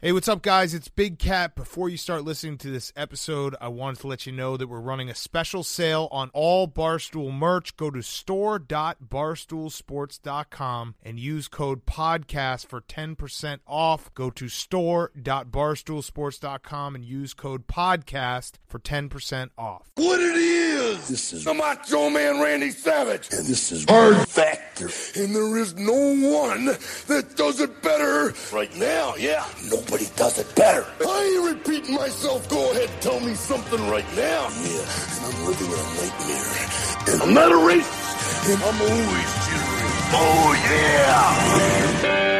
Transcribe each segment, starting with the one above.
Hey, what's up, guys? It's Big Cat. Before you start listening to this episode, I wanted to let you know that we're running a special sale on all Barstool merch. Go to store.barstoolsports.com and use code PODCAST for 10% off. Go to store.barstoolsports.com and use code PODCAST for 10% off. What it is? This is the Macho Man Randy Savage. And this is Hard Factor. And there is no one that does it better right now. Yeah, nobody does it better. I ain't repeating myself. Go ahead, tell me something right now. Yeah, and I'm living in a nightmare. And I'm not a racist. And I'm always jittery. Oh, yeah.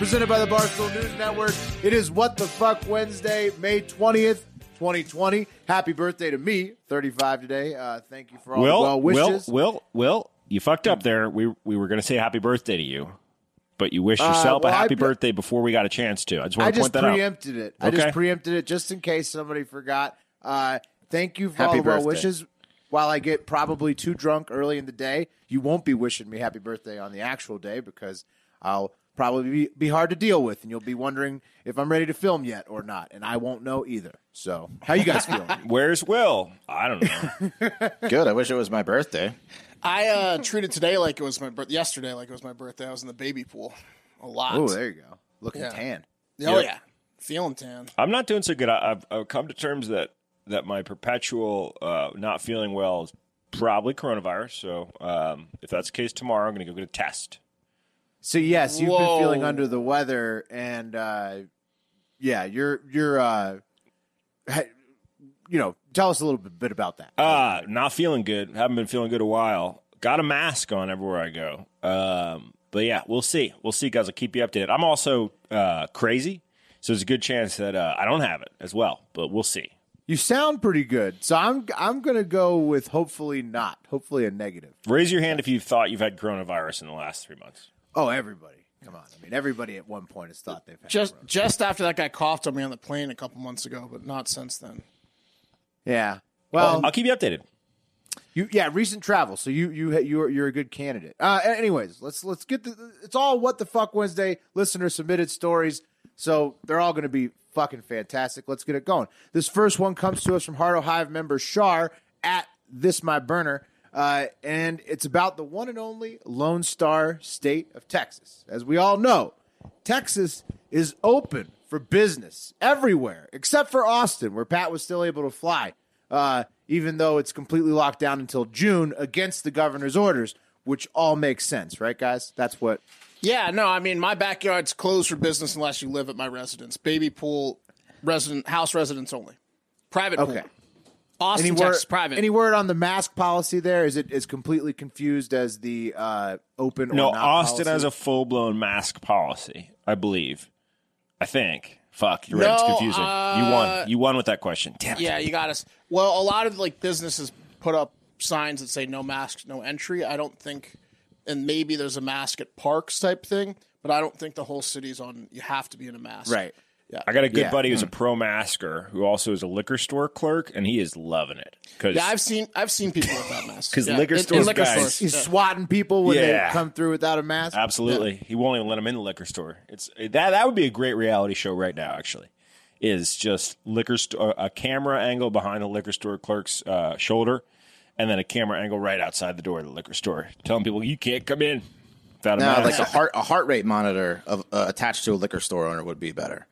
Presented by the Barstool News Network. It is What the Fuck Wednesday, May 20th, 2020. Happy birthday to me, 35 today. Uh, thank you for all the Will, well Will, wishes. Will, Will, you fucked up there. We we were going to say happy birthday to you, but you wish yourself Uh, well, a I happy pre- birthday before we got a chance to. I just I want to point that out. preempted it. I just preempted it just in case somebody forgot. Uh, thank you for Happy all the well wishes. While I get probably too drunk early in the day, you won't be wishing me happy birthday on the actual day because I'll probably be, be hard to deal with, and you'll be wondering if I'm ready to film yet or not, and I won't know either. So, how you guys feeling? Where's Will? I don't know. Good. I wish it was my birthday. I uh, treated today like it was my birth. Yesterday, like it was my birthday. I was in the baby pool a lot. oh, there you go, looking Yeah. tan. oh yeah, feeling tan. I'm not doing so good. I, I've, I've come to terms that that my perpetual uh, not feeling well is probably coronavirus. So um, if that's the case tomorrow, I'm going to go get a test. So yes, you've Whoa. been feeling under the weather, and uh, yeah, you're you're uh, you know, tell us a little bit, about that. Uh, not feeling good. Haven't been feeling good a while. Got a mask on everywhere I go. Um, but yeah, we'll see. We'll see, guys. I'll keep you updated. I'm also uh, crazy, so there's a good chance that uh, I don't have it as well. But we'll see. you sound pretty good, so I'm I'm gonna go with hopefully not, hopefully a negative. Raise your hand if you thought you've had coronavirus in the last three months. Oh, everybody, come on! I mean, everybody at one point has thought they've had Just corona. just after that guy coughed on me on the plane a couple months ago, but not since then. yeah. Well, I'll keep you updated. You yeah, recent travel. So you you you're you're a good candidate. Uh, anyways, let's let's get the. It's all what the fuck Wednesday. Listener submitted stories, so they're all going to be fucking fantastic. Let's get it going. This first one comes to us from Hardo Hive member Char at this my burner, uh, and it's about the one and only Lone Star State of Texas. As we all know, Texas is open for business everywhere except for Austin, where Pat was still able to fly, uh, even though it's completely locked down until June against the governor's orders, which all makes sense, right, guys? That's what. Yeah, no, I mean my backyard's closed for business unless you live at my residence. Baby pool, resident house residents only. Private Okay. pool. Austin, Any word, Texas, private. any word on the mask policy there? Is it as completely confused as the uh, open or No, Austin policy? has a full blown mask policy. I believe. I think. Fuck, you're right. It's No, confusing. you uh, won. You won with that question. Damn it. Yeah, you got us. Well, a lot of like businesses put up signs that say no masks, no entry. I don't think, and maybe there's a mask at parks type thing, but I don't think the whole city's on. You have to be in a mask. right. Yeah. I got a good Yeah. buddy who's a pro masker who also is a liquor store clerk, and he is loving it. Cause, Yeah, I've seen I've seen people without masks. Because yeah. liquor in- in liquor guys- stores. He's swatting people when Yeah. they come through without a mask. Absolutely. He won't even let them in the liquor store. It's that that would be a great reality show right now actually. Is just liquor store a camera angle behind the liquor store clerk's uh, shoulder and then a camera angle right outside the door of the liquor store telling people you can't come in without a No, mask. like a heart a heart rate monitor of, uh, attached to a liquor store owner would be better.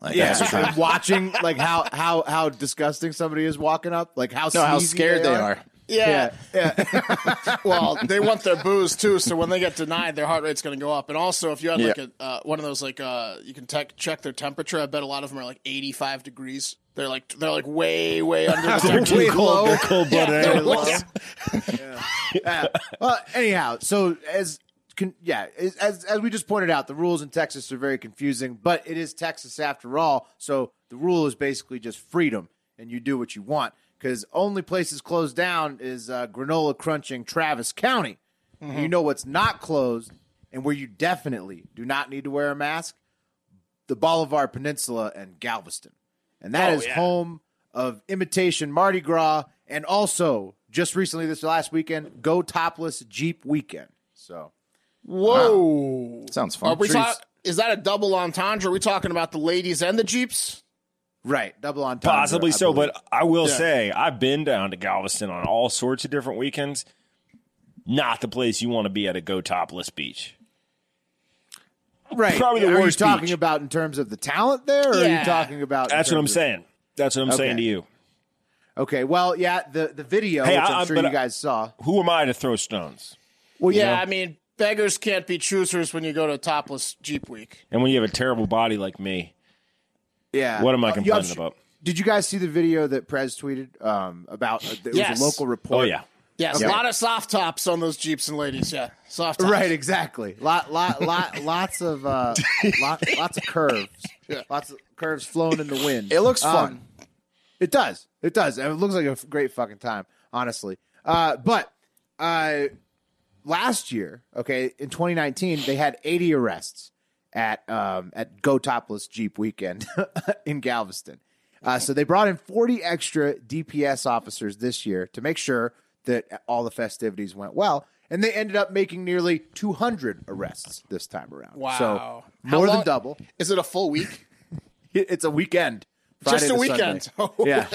Like, Yeah, that's like watching like how how how disgusting somebody is walking up, like how no, how scared they are. Yeah. Yeah, yeah. well, they want their booze too, so when they get denied, their heart rate's going to go up. And also, if you had like Yeah. a uh, one of those like uh, you can tech check their temperature. I bet a lot of them are like eighty five degrees. They're like they're like way way under the temperature. Way low. cold Yeah, blooded they're animals. low. Yeah. Well, anyhow, so as con- yeah, as, as we just pointed out, the rules in Texas are very confusing, but it is Texas after all. So the rule is basically just freedom, and you do what you want. because only places closed down is uh, granola crunching Travis County. And you know what's not closed and where you definitely do not need to wear a mask? The Bolivar Peninsula and Galveston. And that Oh, is yeah. home of imitation Mardi Gras and also just recently this last weekend, Go Topless Jeep Weekend. So Whoa. Sounds fun. Are fun. we Trees. talk- is that a double entendre? Are we talking about the ladies and the Jeeps? right, double entendre. Possibly I so, believe. but I will Yeah. say I've been down to Galveston on all sorts of different weekends. Not the place you want to be at a go topless beach. right. probably the Are worst you talking beach. about in terms of the talent there, or are Yeah. you talking about? That's what I'm of- saying. That's what I'm saying to you. Okay, well, yeah, the the video, Hey, which I- I'm sure but you guys saw. Who am I to throw stones? Well, Yeah, yeah, I mean, beggars can't be choosers when you go to topless Jeep Week. And when you have a terrible body like me, yeah. what am I Uh, complaining yeah, I'm about? Did you guys see the video that Prez tweeted um, about? Uh, it Yes. was a local report. Oh yeah, Yes, a lot of soft tops on those Jeeps and ladies. Yeah, soft tops. Right, exactly. Lot, lot, lot, lots of, uh, lot, lots of curves. Lots of curves flown in the wind. It looks Um, fun. It does. It does. And It looks like a great fucking time, honestly. Uh, but uh, last year, okay, in 2019, they had 80 arrests at um, at Go Topless Jeep Weekend in Galveston. Uh, so they brought in 40 extra DPS officers this year to make sure that all the festivities went well. And they ended up making nearly 200 arrests this time around. Wow. So more than double. Is it a full week? It's a weekend. Friday Just a weekend. Yeah.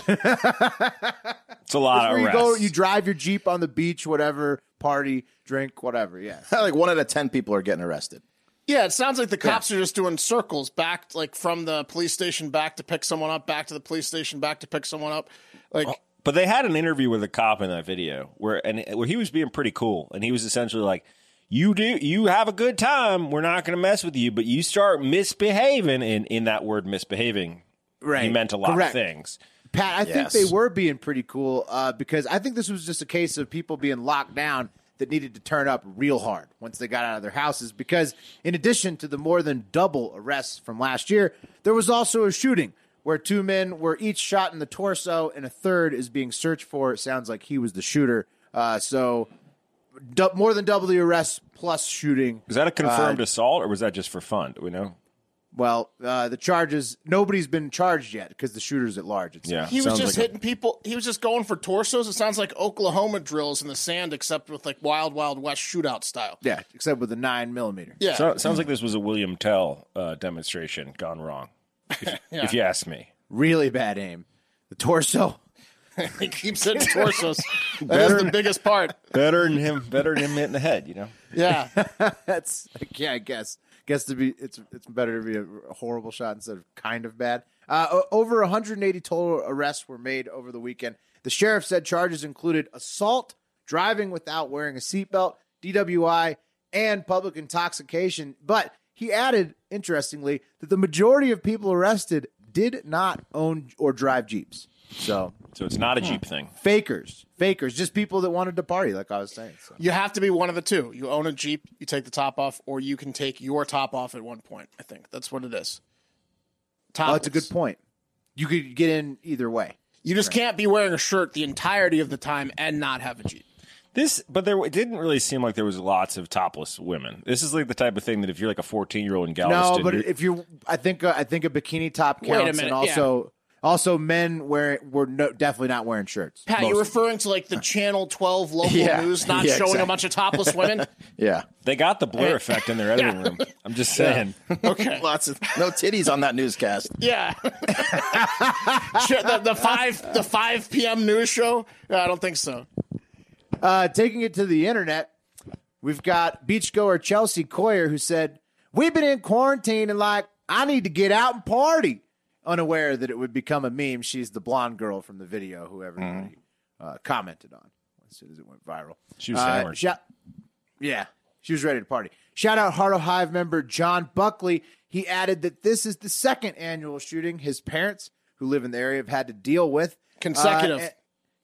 it's a lot where of you arrests. go, you drive your Jeep on the beach, whatever, party, drink, whatever. Yeah. like one out of ten people are getting arrested. Yeah, it sounds like the cops are just doing circles back, like from the police station back to pick someone up, back to the police station, back to pick someone up. Like, oh, But they had an interview with a cop in that video where and where he was being pretty cool, and he was essentially like, "You do, you have a good time. We're not going to mess with you, but you start misbehaving." And in that word, misbehaving, Right. he meant a lot Correct. of things. Pat, I Yes. think they were being pretty cool uh, because I think this was just a case of people being locked down that needed to turn up real hard once they got out of their houses. Because in addition to the more than double arrests from last year, there was also a shooting where two men were each shot in the torso and a third is being searched for. It sounds like he was the shooter. Uh, so du- more than double the arrests plus shooting. Was that a confirmed Uh, assault, or was that just for fun? Do we know? Well, uh, the charges, nobody's been charged yet because the shooter's at large. It Yeah. he was just like a- hitting people. He was just going for torsos. It sounds like Oklahoma drills in the sand, except with like Wild Wild West shootout style. Yeah, except with a nine millimeter. Yeah. So, sounds like this was a William Tell uh, demonstration gone wrong, if, if you ask me. Really bad aim. The torso. he keeps hitting torsos. That is the biggest part. Better than him. Better than him hitting the head. You know. Yeah. That's yeah, I guess. Guess to be it's it's better to be a, a horrible shot instead of kind of bad. Uh, over 180 total arrests were made over the weekend. The sheriff said charges included assault, driving without wearing a seatbelt, DWI, and public intoxication. But he added, interestingly, that the majority of people arrested did not own or drive Jeeps. So So it's not a Jeep thing. fakers, fakers, just people that wanted to party, like I was saying. So. You have to be one of the two. You own a Jeep, you take the top off, or you can take your top off at one point. I think that's what it is. Topless. Oh, that's a good point. You could get in either way. You just can't be wearing a shirt the entirety of the time and not have a Jeep. This, but there it didn't really seem like there was lots of topless women. This is like the type of thing that if you're like a 14 year old in Galveston, No, but you're- if you're, I think uh, I think a bikini top Wait a counts, minute, and also also men wearing were no, definitely not wearing shirts. Pat, Most you're referring to like the Channel 12 local Yeah. news not Yeah, showing a bunch of topless women? Yeah. they got the blur effect in their editing room. I'm just saying. Okay. Lots of no titties on that newscast. Yeah. Shit, the, the five the five p.m. news show. Uh, I don't think so. Uh, taking it to the internet, we've got beachgoer Chelsea Coyer who said, "We've been in quarantine and like I need to get out and party." Unaware that it would become a meme. She's the blonde girl from the video who everybody uh, commented on as soon as it went viral. She was Uh, hammered. shout- yeah, she was ready to party. Shout out Hardo Hive member John Buckley. He added that this is the second annual shooting his parents, who live in the area, have had to deal with. Consecutive. Uh,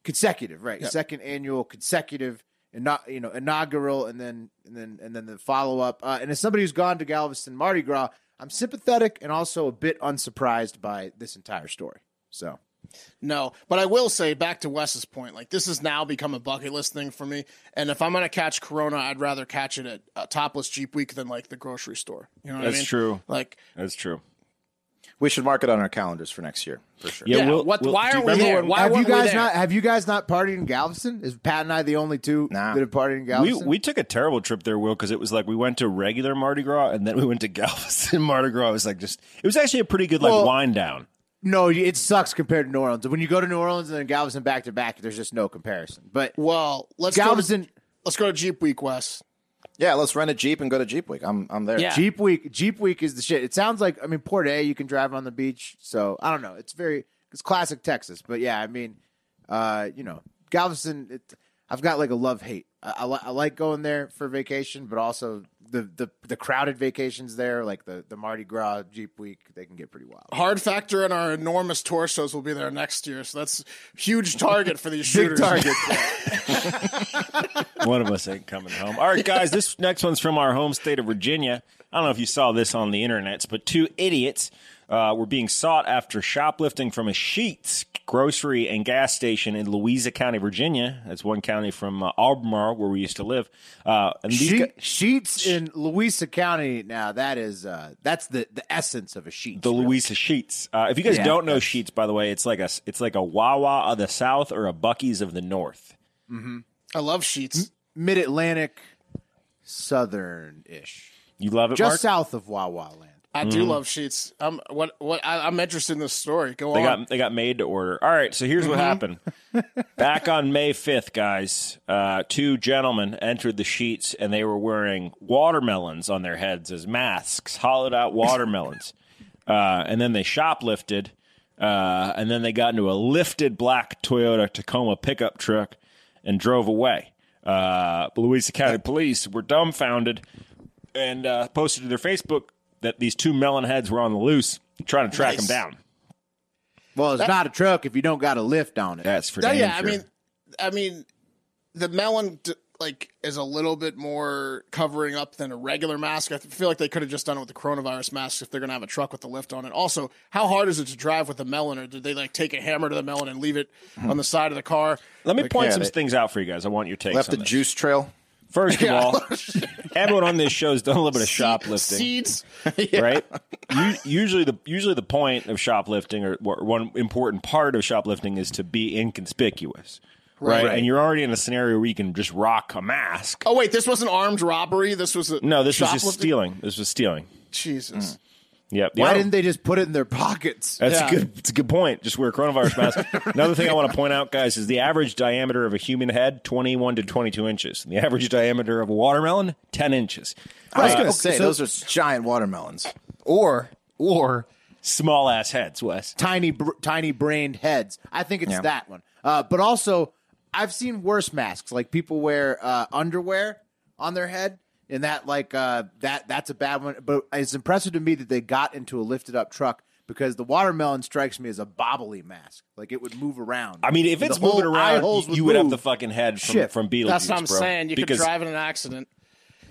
consecutive, right? Second annual consecutive, ino- you know, inaugural, and then and then and then the follow up. Uh, and as somebody who's gone to Galveston Mardi Gras, I'm sympathetic and also a bit unsurprised by this entire story. So No, but I will say back to Wes's point, like this has now become a bucket list thing for me. And if I'm gonna catch Corona, I'd rather catch it at uh, Topless Jeep Week than like the grocery store. You know what That's I mean? true. Like, That's true. We should mark it on our calendars for next year for sure. yeah, we'll- what? we'll- why aren't we there? when- Why have you weren't we guys there? not? Have you guys not partied in Galveston? Is Pat and I the only two Nah. that have partied in We Galveston? we took a terrible trip there, Will, because it was like we went to regular Mardi Gras and then we went to Galveston Mardi Gras. It was like just it was actually a pretty good like Well- wind down. no, it sucks compared to New Orleans. When you go to New Orleans and then Galveston back to back, there's just no comparison. But Well, let's Galveston. Go to, let's go to Jeep Week, Wes. Yeah, let's rent a Jeep and go to Jeep Week. I'm I'm there. Yeah. Jeep Week, Jeep Week is the shit. It sounds like I mean Port A, you can drive on the beach. So I don't know. It's very it's classic Texas. But yeah, I mean, uh, you know, Galveston. It, I've got like a love hate. I, I, li- I like going there for vacation, but also the, the the crowded vacations there, like the the Mardi Gras Jeep Week, they can get pretty wild. Hard Factor and our enormous tour shows will be there next year, so that's huge target for these shooters. target. One of us ain't coming home. All right, guys, this next one's from our home state of Virginia. I don't know if you saw this on the internets, but two idiots uh, were being sought after shoplifting from a Sheetz grocery and gas station in Louisa County, Virginia. That's one county from uh, Albemarle, where we used to live. Uh, and Sheet, guys, Sheetz in Louisa County. Now that is uh, that's the the essence of a sheet. the Louisa Sheetz. Uh, if you guys Yeah, don't know Sheetz, by the way, it's like a it's like a Wawa of the South or a Buc-ee's of the North. I love Sheetz. Mid Atlantic, southern ish, You love it, just Mark? south of Wawa land. I do love Sheetz. I'm what what I, I'm interested in this story. Go They on. got they got made to order. All right, so here's what happened. Back on May 5th, guys, uh, two gentlemen entered the Sheetz and they were wearing watermelons on their heads as masks, hollowed out watermelons. uh, and then they shoplifted, uh, and then they got into a lifted black Toyota Tacoma pickup truck and drove away. Uh, Louisa County Police were dumbfounded and uh, posted to their Facebook that these two melon heads were on the loose, trying to track Nice. them down. Well, it's not a truck if you don't got a lift on it. That's for damn yeah, I mean, I mean, the melon like is a little bit more covering up than a regular mask. I feel like they could have just done it with the coronavirus mask if they're gonna have a truck with the lift on it. Also, how hard is it to drive with a melon, or did they like take a hammer to the melon and leave it hmm. on the side of the car? Let me point yeah, some they- things out for you guys. I want your takes Left on a this. juice trail. First of all, oh, everyone on this show has done a little bit of shoplifting, Seeds. right? U- usually, the usually the point of shoplifting, or, or one important part of shoplifting, is to be inconspicuous, right? Right. And you're already in a scenario where you can just rock a mask. Oh wait, this wasn't armed robbery. This was a No, this was just stealing. This was stealing. Jesus. Yep. The Why other- didn't they just put it in their pockets? That's Yeah. a good. It's a good point. Just wear a coronavirus mask. Another thing I want to point out, guys, is the average diameter of a human head twenty-one to twenty-two inches. And the average diameter of a watermelon ten inches. I was Right. going to say so- those are giant watermelons. or or Small ass heads, Wes. tiny br- tiny brained heads. I think it's Yeah. that one. Uh, but also, I've seen worse masks. Like people wear uh, underwear on their head, and that like uh, that that's a bad one. But it's impressive to me that they got into a lifted up truck because the watermelon strikes me as a bobbly mask. Like it would move around. I mean, if The it's moving around, holes you, you would have move. the fucking head from, Shift. from Beetlejuice. That's what I'm bro. saying. You because could drive in an accident.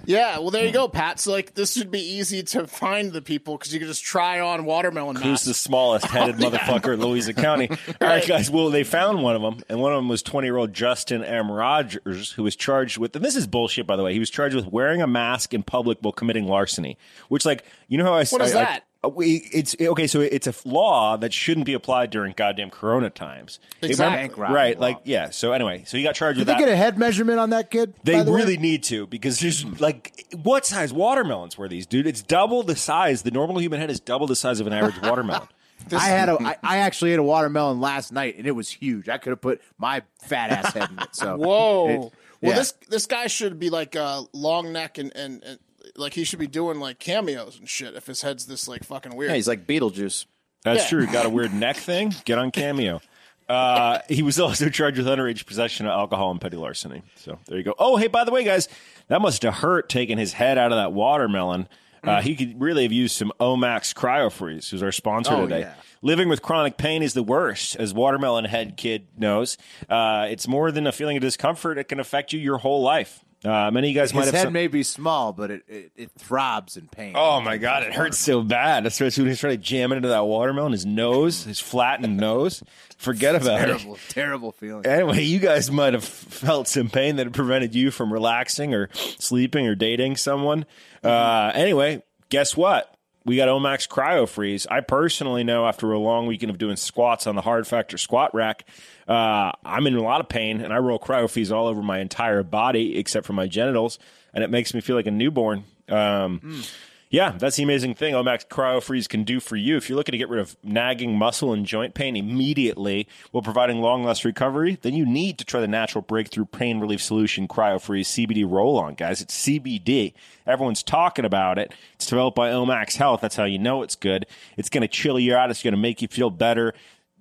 Yeah, well, there you hmm. go, Pat. So, like, this should be easy to find the people because you can just try on watermelon Who's the smallest headed oh, motherfucker in Louisa County? All right, guys. Well, they found one of them, and one of them was 20 year old Justin M. Rogers, who was charged with, and this is bullshit, by the way. He was charged with wearing a mask in public while committing larceny, which, like, you know how I What is I- I- that? Uh, we, it's okay, so it's a law that shouldn't be applied during goddamn Corona times. Exactly. Bank Right, law. like yeah. So anyway, so he got charged Did with they that. get a head measurement on that kid? They by the way? really need to because there's like what size watermelons were these, dude? It's double the size. The normal human head is double the size of an average watermelon. I had a. I, I actually ate a watermelon last night, and it was huge. I could have put my fat ass head in it. So Whoa. It- well, yeah. this this guy should be like uh, long neck and, and, and like he should be doing like cameos and shit if his head's this like fucking weird. Yeah, he's like Beetlejuice. That's Yeah. true. Got a weird neck thing? Get on Cameo. Uh, he was also charged with underage possession of alcohol and petty larceny. So there you go. Oh, hey, by the way, guys, that must have hurt taking his head out of that watermelon. Uh, he could really have used some Omax CryoFreeze, who's our sponsor Oh, today. yeah. Living with chronic pain is the worst, as Watermelon Head Kid knows. Uh, it's more than a feeling of discomfort; it can affect you your whole life. Uh, many of you guys might His have. head some- may be small, but it, it, it throbs in pain. Oh my god, it hurts so bad. Especially when he's trying to jam it into that watermelon, his nose, his flattened nose. Forget about terrible, it. terrible terrible feeling. Anyway, you guys might have felt some pain that prevented you from relaxing or sleeping or dating someone. Uh, anyway, guess what? We got Omax Cryo Freeze. I personally know after a long weekend of doing squats on the Hard Factor squat rack, uh, I'm in a lot of pain and I roll Cryo Freeze all over my entire body except for my genitals, and it makes me feel like a newborn. Um, yeah, that's the amazing thing Omax Cryo Freeze can do for you. If you're looking to get rid of nagging muscle and joint pain immediately while providing long lasting recovery, then you need to try the natural breakthrough pain relief solution Cryo Freeze CBD roll on, guys. It's CBD. Everyone's talking about it. It's developed by Omax Health. That's how you know it's good. It's going to chill you out. It's going to make you feel better.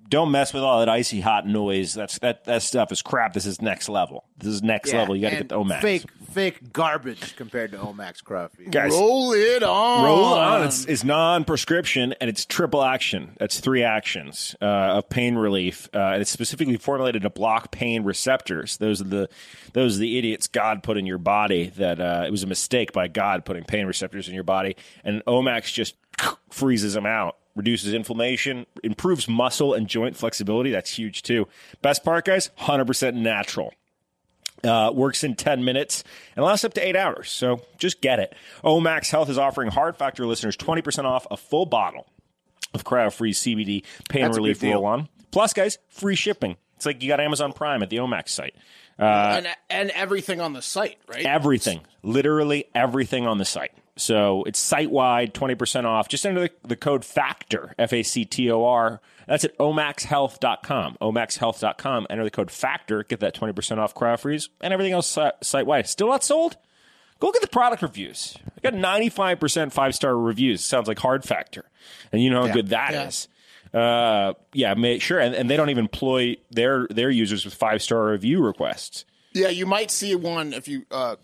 Don't mess with all that icy hot noise. That's that that stuff is crap. This is next level. This is next Yeah, level. You got to get the Omax. Fake, fake garbage compared to Omax Cryo Guys, Roll it on. Roll on. It's, it's non-prescription and it's triple action. That's three actions uh, of pain relief. Uh, and it's specifically formulated to block pain receptors. Those are the those are the idiots God put in your body. That uh, it was a mistake by God putting pain receptors in your body. And Omax just freezes them out. Reduces inflammation, improves muscle and joint flexibility. That's huge too. Best part, guys, 100% natural. Uh, works in 10 minutes and lasts up to eight hours. So just get it. Omax Health is offering Hard Factor listeners 20% off a full bottle of Cryo Free CBD pain That's relief roll on. Plus, guys, free shipping. It's like you got Amazon Prime at the Omax site. and and everything on the site, right? Everything, literally everything on the site. So it's site wide, 20% off. Just enter the, the code FACTOR, F A C T O R. That's at omaxhealth.com. Omaxhealth.com. Enter the code FACTOR, get that 20% off CryoFreeze and everything else site wide. Still not sold? Go look at the product reviews. I got 95% five star reviews. Sounds like Hard Factor. And you know how good that Yeah. is. Uh, yeah, ma- sure. And, and they don't even employ their, their users with five star review requests. Yeah, you might see one if you uh,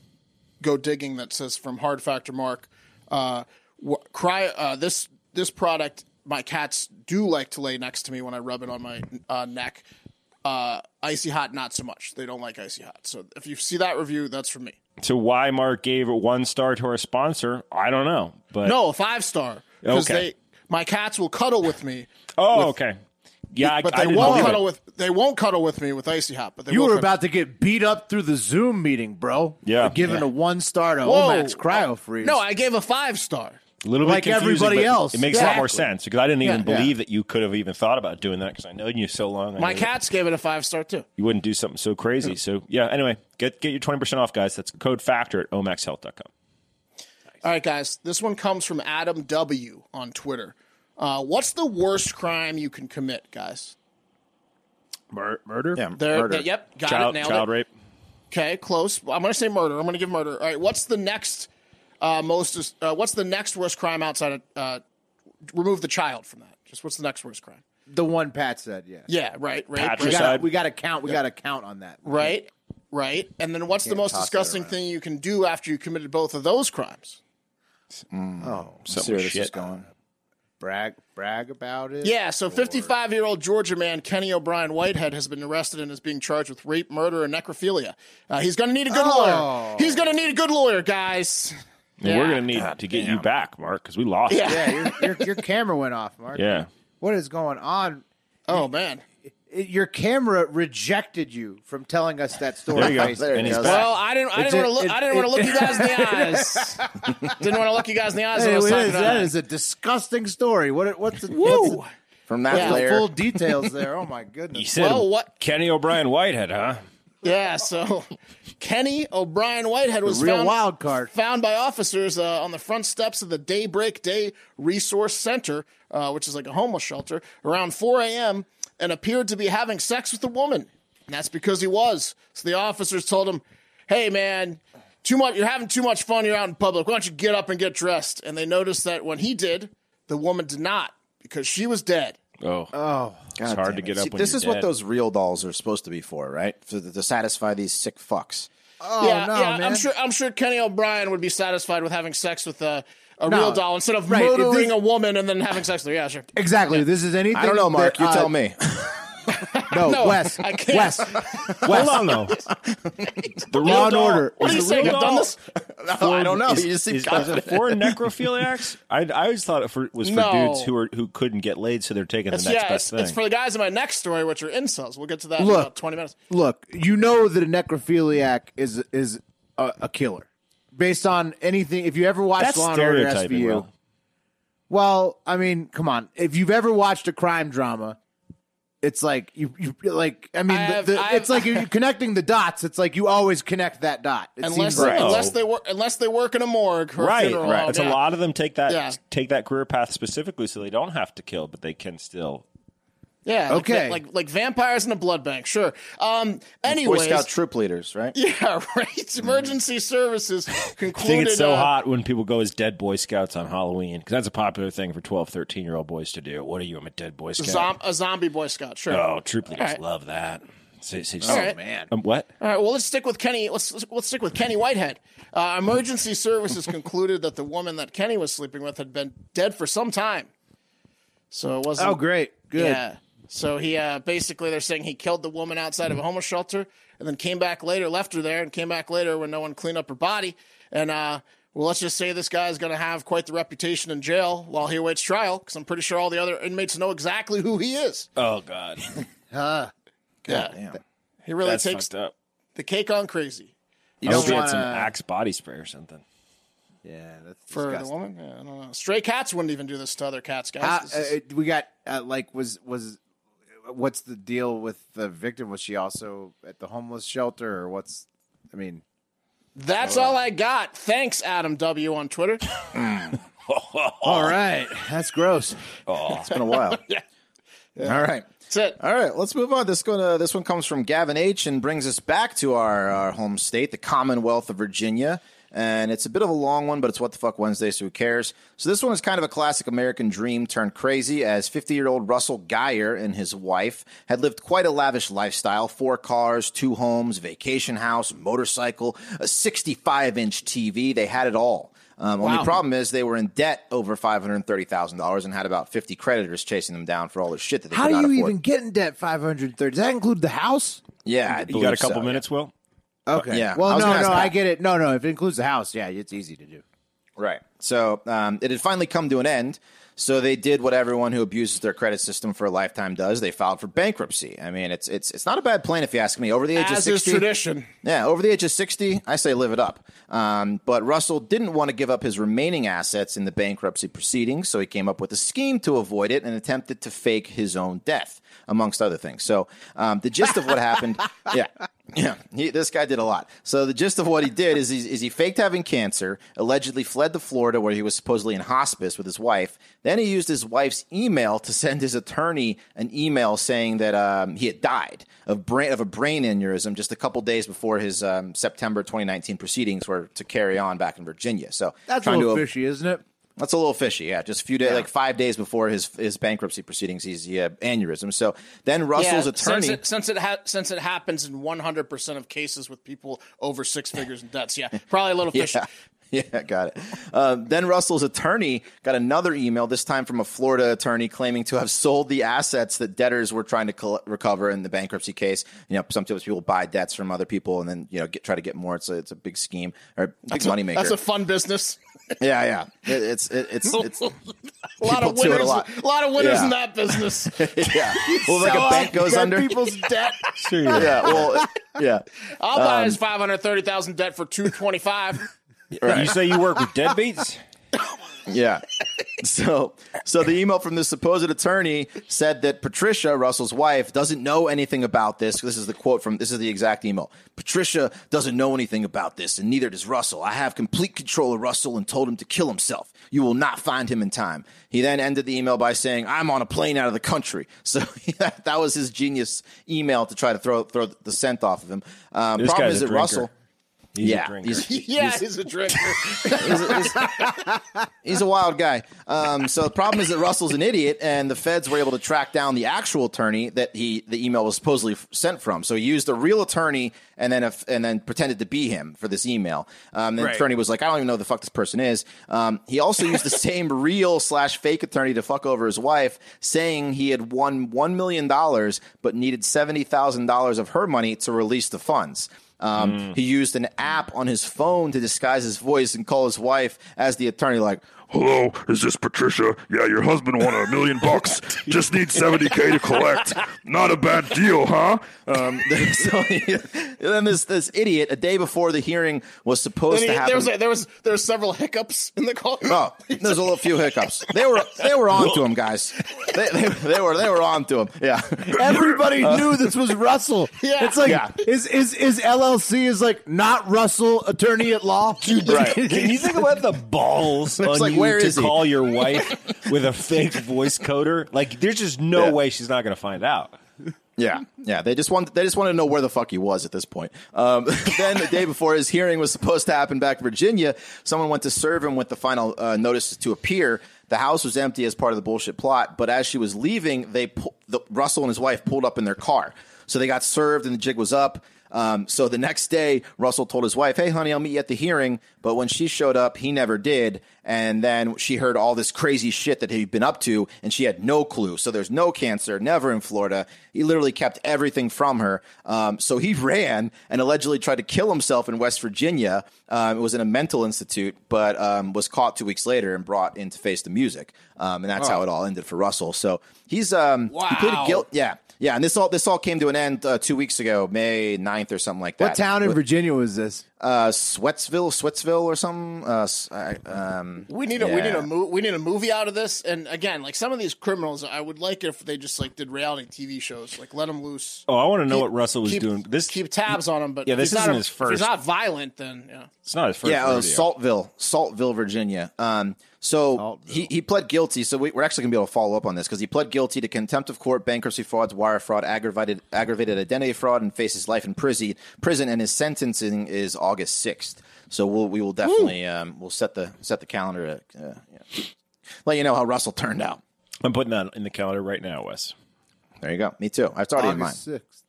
go digging that says from Hard Factor Mark. Uh, wh- cry. Uh, this this product, my cats do like to lay next to me when I rub it on my uh, neck. Uh, icy hot, not so much. They don't like icy hot. So if you see that review, that's from me. to why Mark gave it one star to our sponsor, I don't know. But No, a five star because Okay. they my cats will cuddle with me, oh, okay, yeah, but I they didn't won't cuddle it. with they won't cuddle with me with icy hot. But they You were cuddle- about to get beat up through the Zoom meeting, bro. Yeah. For giving a one star to Whoa. Omax Cryo oh, Freeze. No, I gave a five star. a little bit like confusing, everybody else. It makes a lot more sense because I didn't even Yeah, yeah. believe that you could have even thought about doing that because I know you so long. I My knew cats gave it a five star too. you wouldn't do something so crazy. So yeah, anyway, get get your twenty percent off, guys. That's code factor at omaxhealth.com. All right, guys. This one comes from Adam W on Twitter. Uh, what's the worst crime you can commit, guys? Mur- murder, Yeah, There, murder. there- yep, got child, it, nailed child it. rape. Okay, close. I'm going to say murder. I'm going to give murder. All right, what's the next uh, most? Uh, what's the next worst crime outside of? Uh, remove the child from that. Just what's the next worst crime? the one Pat said, yeah. Yeah, right, right, We gotta, we gotta count. We gotta count on that. right, right. And then what's the most disgusting thing you can do after you committed both of those crimes? Oh, See where this shit. is going. Brag, brag about it. Yeah, so 55 year old Georgia man Kenny O'Brien Whitehead has been arrested and is being charged with rape, murder, and necrophilia. Uh, he's going to need a good Oh. lawyer. He's going to need a good lawyer, guys. And we're gonna need to get you back, Mark, because we lost. Yeah. Yeah, your, your, your camera went off, Mark. yeah. What is going on? Oh, man. It- your camera rejected you from telling us that story. There you go. There it And he's goes. back. Well, I didn't. I It's didn't want to look. it- I didn't want to look you guys in the eyes. didn't want to look you guys in the eyes. when Hey, I was is- about that it. is a disgusting story. What? What's the, Woo. what's From that Yeah. the layer, full details there? Oh my You goodness! said Well, what- Kenny O'Brien Whitehead, huh? Yeah. So, Kenny O'Brien Whitehead was real found, wild card. found by officers uh, on the front steps of the Daybreak Day Resource Center, uh, which is like a homeless shelter, around 4 a.m. and appeared to be having sex with a woman. And that's because he was. So the officers told him, "Hey, man." Too much. You're having too much fun. You're out in public. Why don't you get up and get dressed? And they noticed that when he did, the woman did not because she was dead. Oh, Oh, it's hard to get up. See, when this you're is what those real dolls are supposed to be for, right? For the, to satisfy these sick fucks. oh yeah, no, yeah. man! I'm sure. I'm sure Kenny O'Brien would be satisfied with having sex with a, a No. real doll instead of Right, murdering this- a woman and then having sex with her. Yeah, sure. Exactly. This is anything. I don't know, Mark. that, You uh, tell me. No, No, Wes. I can't. Wes. Hold on though. the real Law and Order. What are you is the saying? I've done this? No, I don't know. Is, you just seem is, is confident. it for necrophiliacs? I, I always thought it for, was for No. dudes who were who couldn't get laid, so they're taking It's, the next yeah, best it's, thing. it's for the guys in my next story, which are incels. We'll get to that in Look. about 20 minutes. Look, you know that a necrophiliac is is a, a killer, based on anything. If you ever watched That's Law and Order stereotyping, SVU, Will. well, I mean, come on. If you've ever watched a crime drama, it's like you, you like. I mean, I've, the, I've, it's like you're connecting the dots. It's like you always connect that dot. It Unless, seems like unless oh. they work, unless they work in a morgue or a Right, funeral right. home, It's yeah. a lot of them take that Yeah. take that career path specifically, so they don't have to kill, but they can still. Yeah, Okay. like like vampires in a blood bank. Sure. Um. Boy Anyways, Scout troop leaders, right? yeah, right. Emergency services concluded. I think it's so uh, hot when people go as dead Boy Scouts on Halloween because that's a popular thing for 12, 13 year old boys to do. What are you? I'm a dead Boy Scout. Zom- a zombie boy scout. Sure. oh, troop leaders right. love that. So, so, All right. man. Um, what? All right. Well, let's stick with Kenny. Let's let's- let's stick with Kenny Whitehead. Uh, emergency services concluded that the woman that Kenny was sleeping with had been dead for some time. So it wasn't. Oh, great, good. Yeah. So he uh, basically they're saying he killed the woman outside of a homeless shelter and then came back later, left her there, and came back later when no one cleaned up her body. And uh, well, let's just say this guy's going to have quite the reputation in jail while he awaits trial because I'm pretty sure all the other inmates know exactly who he is. Oh God, yeah. He really that's takes up. the cake on crazy You I don't hope he had some Axe body spray or something. Yeah, that's for disgusting. the woman. Yeah, I don't know. Stray cats wouldn't even do this to other cats, guys. How, This is- uh, we got uh, like was was what's the deal with the victim? Was she also at the homeless shelter or what's? I mean, That's all I got. Thanks, Adam W. on Twitter. all right, that's gross. It's been a while. Yeah. All right. That's it. All right, let's move on. This gonna this one comes from Gavin H and brings us back to our, our home state, the Commonwealth of Virginia. And it's a bit of a long one, but it's what the fuck Wednesday, so who cares? So this one is kind of a classic American dream turned crazy, as 50 year old Russell Geyer and his wife had lived quite a lavish lifestyle: four cars, two homes, vacation house, motorcycle, a 65 inch TV. They had it all. Um, Only problem is they were in debt over five hundred thirty thousand dollars and had about fifty creditors chasing them down for all the shit that they How could do not you afford. even get in debt five hundred thirty? Does that include the house? Yeah, I You got a couple so, minutes, Will? Okay. Yeah, I Well, was no, gonna no, I Pat. get it. No, no. If it includes the house, yeah, it's easy to do. Right. So um, it had finally come to an end. So they did what everyone who abuses their credit system for a lifetime does. They filed for bankruptcy. I mean, it's it's it's not a bad plan if you ask me. Over the age of As is sixty, tradition. yeah, over the age of 60, I say live it up. Um, but Russell didn't want to give up his remaining assets in the bankruptcy proceedings, so he came up with a scheme to avoid it and attempted to fake his own death, amongst other things. So um, the gist of what happened, yeah, yeah, he, this guy did a lot. So the gist of what he did is, he- is he faked having cancer, allegedly fled to Florida where he was supposedly in hospice with his wife. Then he used his wife's email to send his attorney an email saying that um, he had died of brain of a brain aneurysm just a couple days before his um, September 2019 proceedings were to carry on back in Virginia. So That's a little to fishy, isn't it? That's a little fishy, yeah. Just a few days, like five days before his his bankruptcy proceedings, he's he aneurysm. So then Russell's Yeah, attorney, Since it, since it, ha- since it happens in 100% of cases with people over six figures in debts. Yeah, probably a little fishy. Yeah. Yeah, got it. Um, then Russell's attorney got another email, this time from a Florida attorney, claiming to have sold the assets that debtors were trying to col- recover in the bankruptcy case. You know, sometimes people buy debts from other people and then you know get, try to get more. It's a it's a big scheme or big moneymaker. That's a fun business. yeah, yeah. It, it's it, it's it's A lot of People do it a winners. lot. A lot of winners Yeah. in that business. yeah. Well, like a bank goes Dead under. people's debt. Sure. Yeah. Yeah. Well, yeah. I'll buy his 530,000 debt for 225. You say you work with deadbeats? Yeah. So, so the email from the supposed attorney said that Patricia, Russell's wife, doesn't know anything about this. This is the quote from this is the exact email. Patricia doesn't know anything about this, and neither does Russell. I have complete control of Russell and told him to kill himself. You will not find him in time. He then ended the email by saying, "I'm on a plane out of the country." So that was his genius email to try to throw throw the scent off of him. Um, problem is a that drinker. Russell. He's Yeah, a drinker. he's- yeah, he's a drinker. he's, a, he's- he's a wild guy. Um, so the problem is that Russell's an idiot, and the feds were able to track down the actual attorney that he the email was supposedly sent from. So he used a real attorney and then if, and then pretended to be him for this email. Um, the Right. attorney was like, "I don't even know who the fuck this person is." Um, he also used the same real slash fake attorney to fuck over his wife, saying he had won one million dollars but needed seventy thousand dollars of her money to release the funds. Um, He used an app on his phone to disguise his voice and call his wife as the attorney, like, Hello, is this Patricia? Yeah, your husband won a million bucks. Just need 70K to collect. Not a bad deal, huh? um, so he- and then this this idiot, a day before the hearing was supposed And to happen. there was there was there was several hiccups in the call. Oh, there's a little few hiccups. They were they were on to him, guys. They, they, they were they were on to him. Yeah. Everybody knew this was Russell. Yeah. It's like Yeah. is is is LLC is like not Russell attorney at law. Right. Can you think about the balls on like, you where to is he? call your wife with a fake voice coder? Like, there's just no Yeah. way she's not going to find out. Yeah, yeah. They just want they just want to know where the fuck he was at this point. Um, then the day before his hearing was supposed to happen back in Virginia, someone went to serve him with the final uh, notice to appear. The house was empty as part of the bullshit plot, but as she was leaving, they pu- the, Russell and his wife pulled up in their car, so they got served and the jig was up. Um, so the next day, Russell told his wife, "Hey, honey, I'll meet you at the hearing." But when she showed up, he never did. And then she heard all this crazy shit that he'd been up to, and she had no clue. So there's no cancer, never in Florida. He literally kept everything from her. Um, so he ran and allegedly tried to kill himself in West Virginia. Um, it was in a mental institute, but um, was caught two weeks later and brought in to face the music. Um, and that's how it all ended for Russell. So he's um, he pleaded Wow. guilt. Yeah. Yeah, and this all this all came to an end uh, two weeks ago, May 9th or something like that. What town in Virginia was this? Uh, Sweatsville, Switsville, or something. Uh, um, We need a we need a mo- we need a movie out of this. And again, like some of these criminals, I would like it if they just like did reality TV shows, like let them loose. Oh, I want to know Keep- what Russell was keep, doing. This keep tabs on him. But Yeah, this he's not isn't a- his If he's not violent, then yeah. it's not his first. yeah, uh. Saltville, Saltville, Virginia. Um, so he, he pled guilty. So we, we're actually going to be able to follow up on this because he pled guilty to contempt of court, bankruptcy frauds, wire fraud, aggravated aggravated identity fraud, and faces life in prison. Prison, and his sentencing is August sixth. So we'll we will definitely um, we'll set the set the calendar. To, uh, yeah. Let you know how Russell turned out. I'm putting that in the calendar right now, Wes. There you go. Me too. I've already in mind. Sixth.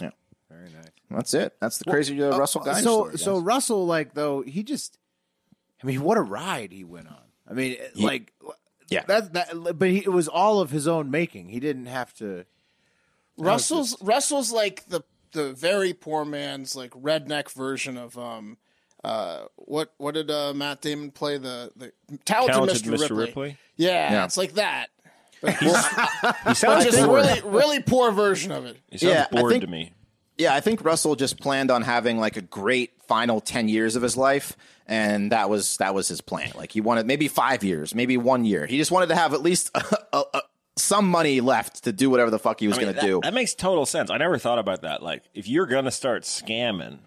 Yeah, Very nice. that's it. That's the crazy uh, Russell guy. So so Russell, like though, he just, I mean, what a ride he went on. I mean, like, Yeah. that that, but he, it was all of his own making. He didn't have to. Russell's Russell's like the the very poor man's like redneck version of um uh what what did uh, Matt Damon play the the talented, Talented Mr. Mr. Ripley. Ripley? Yeah, Yeah. it's like that. He sounds just bored. really really poor version of it. He sounds Yeah, bored think- to me. Yeah, I think Russell just planned on having like a great final ten years of his life, and that was that was his plan. Like he wanted maybe five years, maybe one year. He just wanted to have at least a, a, a, some money left to do whatever the fuck he was I mean, going to do. that makes total sense. I never thought about that. Like, if you're gonna start scamming,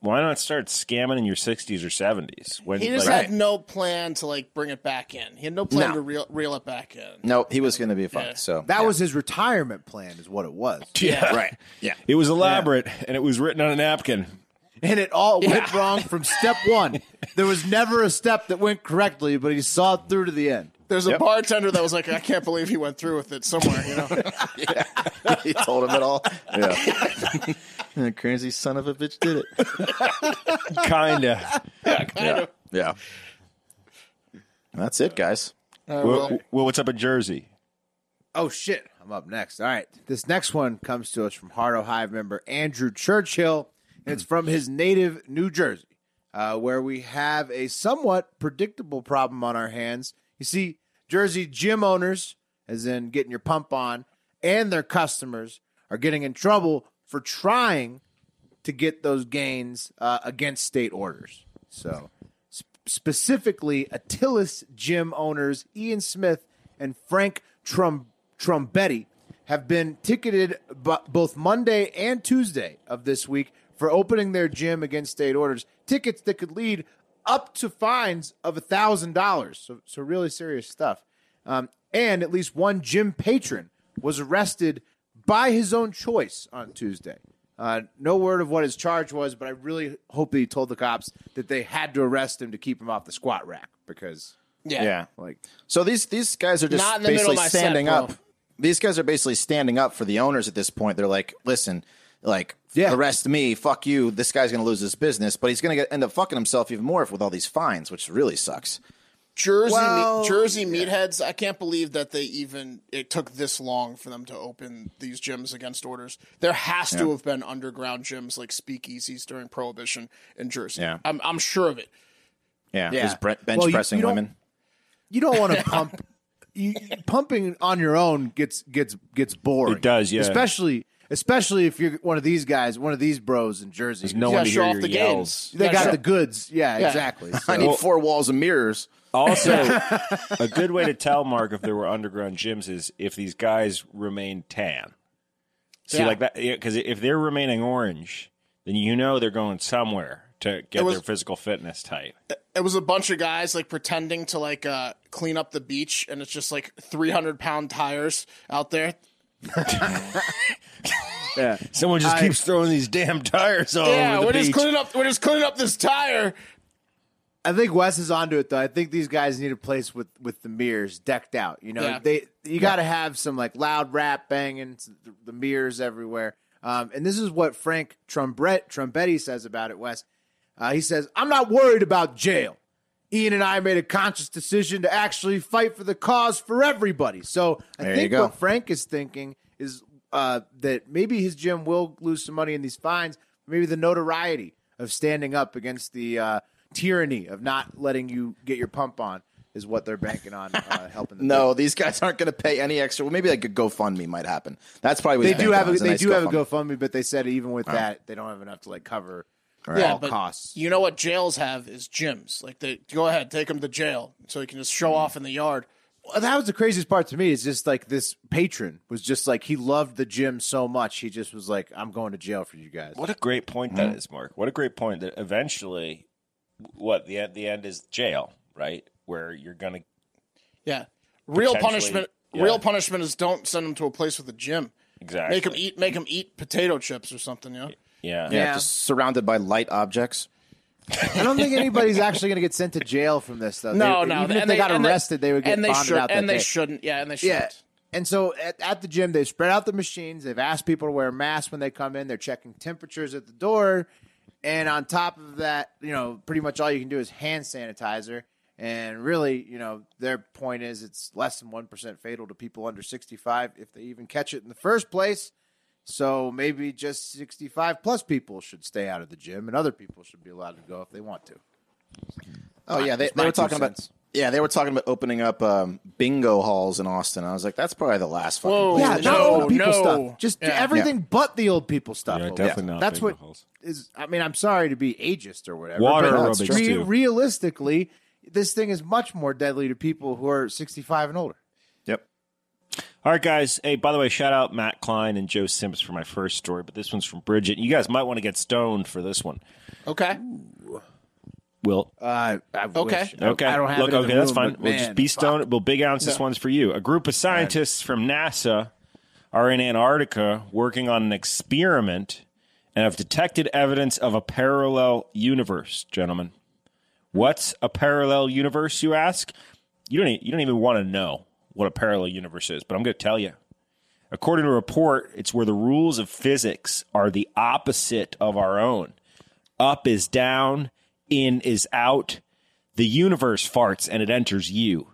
why not start scamming in your 60s or 70s? When He just like, had no plan to like bring it back in. He had no plan No. to reel, reel it back in. no, he was going to be fucked. Yeah. So That was his retirement plan, is what it was, Yeah. right. Yeah, it was elaborate and it was written on a napkin. And it all went wrong from step one. There was never a step that went correctly, but he saw it through to the end. There's a bartender that was like, I can't believe he went through with it somewhere, you know. yeah. he told him it all. Yeah, the crazy son of a bitch did it. Kinda. kind of. Yeah, that's it, guys. Uh, well, well, well, what's up in Jersey? Oh shit, I'm up next. All right. This next one comes to us from Hardo Hive member Andrew Churchill, and it's from his native New Jersey, uh, where we have a somewhat predictable problem on our hands. You see, Jersey gym owners, as in getting your pump on, and their customers are getting in trouble for trying to get those gains uh, against state orders. So, sp- specifically, Atilis gym owners Ian Smith and Frank Trum- Trumbetti have been ticketed bu- both Monday and Tuesday of this week for opening their gym against state orders. Tickets that could lead up to fines of thousand dollars. So, so really serious stuff. Um, and at least one gym patron was arrested by his own choice on Tuesday. Uh, no word of what his charge was, but I really hope that he told the cops that they had to arrest him to keep him off the squat rack because, Yeah. Yeah. like, So these these guys are just Not in the middle basically of set, standing bro. up. These guys are basically standing up for the owners at this point. They're like, listen, like Yeah. arrest me, fuck you. This guy's going to lose his business, but he's going to end up fucking himself even more with all these fines, which really sucks. Jersey Well, meat, Jersey meatheads. I can't believe that they even it took this long for them to open these gyms against orders. There has to have been underground gyms like speakeasies during Prohibition in Jersey. Yeah. I'm I'm sure of it. Yeah, Yeah. just bre- bench Well, pressing you don't- women. you don't want to pump. You, pumping on your own gets gets gets boring. It does, yeah. Especially especially if you're one of these guys, one of these bros in Jersey. There's no You one gotta show hear off your the yells. games. they got gotta the goods. Yeah, Yeah. exactly. I need four walls of mirrors. Also, a good way to tell Mark if there were underground gyms is if these guys remain tan. See, Yeah. like that, because if they're remaining orange, then you know they're going somewhere to get was- their physical fitness tight. it was a bunch of guys like pretending to like uh, clean up the beach, and it's just like 300 pound tires out there. Yeah. Someone just I- keeps throwing these damn tires all yeah, over we're the just cleaning up. We're just cleaning up this tire. I think Wes is onto it though. I think these guys need a place with with the mirrors decked out. You know, Yeah. they you got to have some like loud rap banging, the, the mirrors everywhere. Um, and this is what Frank Trumbret, Trumbetti says about it. Wes, uh, he says, "I'm not worried about jail. Ian and I made a conscious decision to actually fight for the cause for everybody. So I There think what Frank is thinking is uh, that maybe his gym will lose some money in these fines. Maybe the notoriety of standing up against the uh, tyranny of not letting you get your pump on is what they're banking on uh, helping. Them No, these guys aren't going to pay any extra. Well, maybe like a GoFundMe might happen. That's probably what they do have a, they nice do have a GoFundMe. GoFundMe, but they said even with that they don't have enough to like cover Yeah, all but costs. You know what jails have is gyms. Like they go ahead, take them to jail so you can just show off in the yard. Well, that was the craziest part to me. Is just like this patron was just like he loved the gym so much he just was like, "I'm going to jail for you guys." What a great point that mm-hmm. is, Mark. What a great point that eventually, what the end, the end is jail, right? Where you're gonna Yeah, real punishment. yeah. Real punishment is don't send them to a place with a gym. exactly Make them eat. Make them eat potato chips or something. You know. Yeah, Yeah, Yeah. just surrounded by light objects. I don't think anybody's actually going to get sent to jail from this though. No, They- no. Even if and they, got and arrested, they, would get and they bonded should, out that and they day. shouldn't. Yeah, and they shouldn't. Yeah. And so at, at the gym, they've spread out the machines. They've asked people to wear masks when they come in. They're checking temperatures at the door. And on top of that, you know, pretty much all you can do is hand sanitizer. And really, you know, their point is it's less than 1% fatal to people under 65 if they even catch it in the first place. So maybe just 65 plus people should stay out of the gym and other people should be allowed to go if they want to. Oh yeah, they, they were two talking about. Yeah, they were talking about opening up um, bingo halls in Austin. I was like, that's probably the last fucking. Whoa. place Yeah, not no, old people no. stuff. Just Yeah. everything but the old people stuff. Yeah, definitely there. not That's bingo what halls. is. I mean, I'm sorry to be ageist or whatever. Water but aerobics, re- too. realistically, this thing is much more deadly to people who are 65 and older. Yep. All right, guys. Hey, by the way, shout out Matt Klein and Joe Sims for my first story, but this one's from Bridget. You guys might want to get stoned for this one. Okay. Will Uh, I Okay. wish. Okay. I don't have Look, it in the okay, that's room, fine. but We'll man, just be fuck. stoned. Well, big ounce. This one's for you. A group of scientists from NASA are in Antarctica working on an experiment and have detected evidence of a parallel universe, gentlemen. What's a parallel universe, you ask? You don't, you don't even want to know what a parallel universe is, but I'm going to tell you. According to a report, it's where the rules of physics are the opposite of our own. Up is down, in is out. The universe farts and it enters you.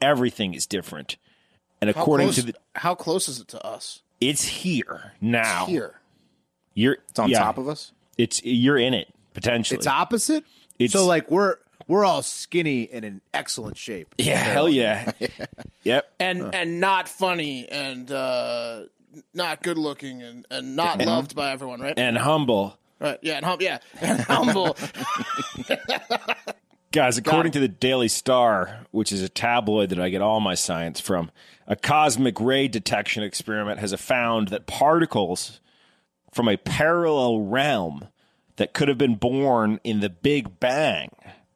Everything is different. And according close, to the how close is it to us? it's here now. Here. You're It's on yeah, top of us. It's you're in it potentially. It's opposite. It's- so like we're we're all skinny and in excellent shape. yeah, hell yeah. yep. and and not funny and uh, not good looking and, and not loved by everyone, right? And humble. right. Yeah, and hum- yeah, and humble. Guys, according to the Daily Star, which is a tabloid that I get all my science from, a cosmic ray detection experiment has found that particles from a parallel realm that could have been born in the Big Bang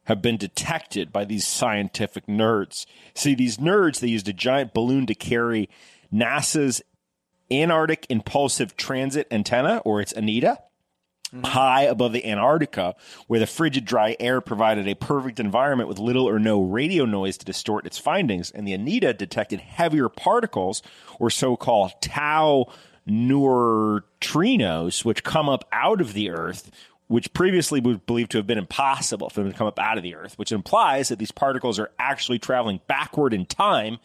have been detected by these scientific nerds. See, these nerds, they used a giant balloon to carry NASA's Antarctic Impulsive Transient Antenna, or its ANITA, mm-hmm. high above the Antarctica, where the frigid, dry air provided a perfect environment with little or no radio noise to distort its findings. And the ANITA detected heavier particles, or so called tau neutrinos, which come up out of the Earth. Which previously was believed to have been impossible for them to come up out of the Earth, which implies that these particles are actually traveling backward in time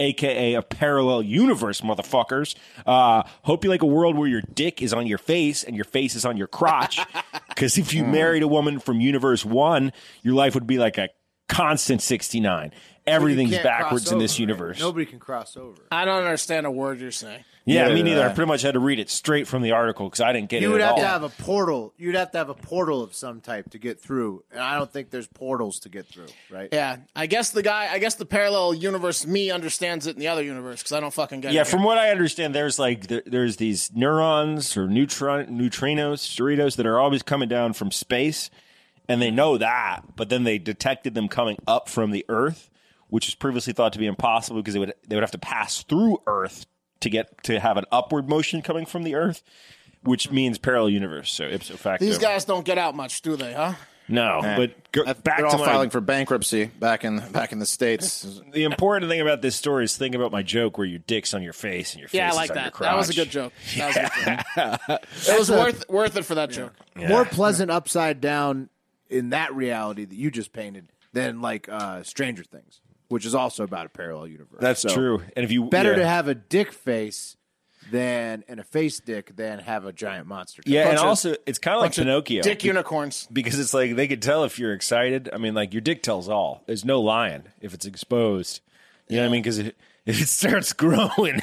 aka a parallel universe, motherfuckers. Uh, hope you like a world where your dick is on your face and your face is on your crotch. Because if you married a woman from universe one, your life would be like a constant 69. Everything's backwards cross in this over, right? universe. Nobody can cross over. I don't understand a word you're saying. Yeah, me neither. I pretty much had to read it straight from the article because I didn't get You it You would at have all. to have a portal. You'd have to have a portal of some type to get through, and I don't think there's portals to get through. Right? Yeah, I guess the guy, I guess the parallel universe me understands it in the other universe because I don't fucking get yeah, it. Yeah, from what I understand, there's like there, there's these neurons or neutron neutrinos, Doritos that are always coming down from space, and they know that, but then they detected them coming up from the Earth, which was previously thought to be impossible because they would they would have to pass through Earth to get to have an upward motion coming from the Earth, which means parallel universe. So ipso facto, These guys don't get out much, do they? Huh? no. But go, back They're to all my, filing for bankruptcy back in back in the states. the important thing about this story is think about my joke where your dick's on your face and your face Yeah, I is like on that. crotch. That was a good joke. That was a good joke. it was worth worth it for that joke. More pleasant upside down in that reality that you just painted than like uh, Stranger Things, which is also about a parallel universe. That's So, true. And if you Better yeah. to have a dick face than and a face dick than have a giant monster. Yeah, and of- also it's kind of like Bunch of Pinocchio. Dick unicorns. because it's like they could tell if you're excited. I mean, like your dick tells all. There's no lying if it's exposed. You know what I mean? Because if, if it starts growing,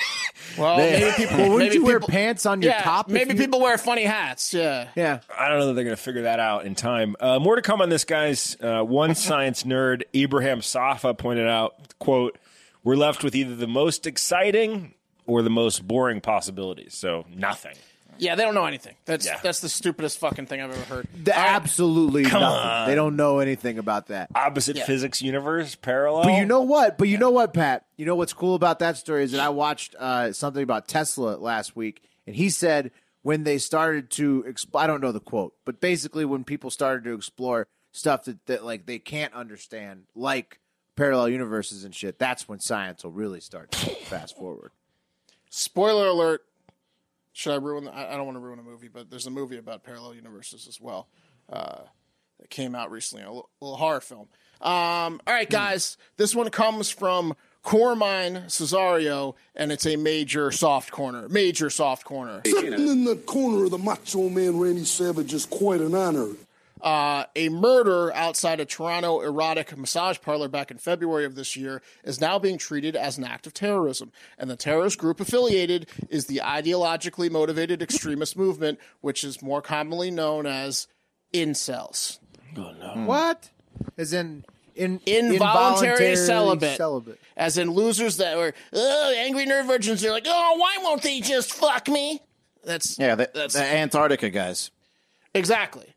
Well, maybe people. Well, wouldn't maybe you wear people- pants on your yeah, top? if maybe you- people wear funny hats. Yeah. Yeah. I don't know that they're going to figure that out in time. Uh, more to come on this, guys. Uh, one science nerd, Ibrahim Safa, pointed out, "quote We're left with either the most exciting or the most boring possibilities. So nothing." Yeah, they don't know anything. That's Yeah. that's the stupidest fucking thing I've ever heard. The absolutely nothing. on. They don't know anything about that. Opposite Yeah. physics universe, parallel. But you know what? But you know what, Pat? You know what's cool about that story is that I watched uh, something about Tesla last week, and he said when they started to, exp- I don't know the quote, but basically when people started to explore stuff that, that like they can't understand, like parallel universes and shit, that's when science will really start to fast forward. Spoiler alert. Should I ruin? The, I don't want to ruin a movie, but there's a movie about parallel universes as well uh, that came out recently. A little, little horror film. Um, all right, guys. This one comes from Carmine Cesario, and it's a major soft corner. Major soft corner. Sitting in the corner of the Macho Man Randy Savage is quite an honor. Uh, a murder outside a Toronto erotic massage parlor back in February of this year is now being treated as an act of terrorism. And the terrorist group affiliated is the ideologically motivated extremist movement, which is more commonly known as incels. What? As in, in Involuntary celibate. celibate. As in losers that were, oh, angry nerd virgins. They're like, oh, why won't they just fuck me? That's Yeah, the, That's- the Antarctica guys. exactly.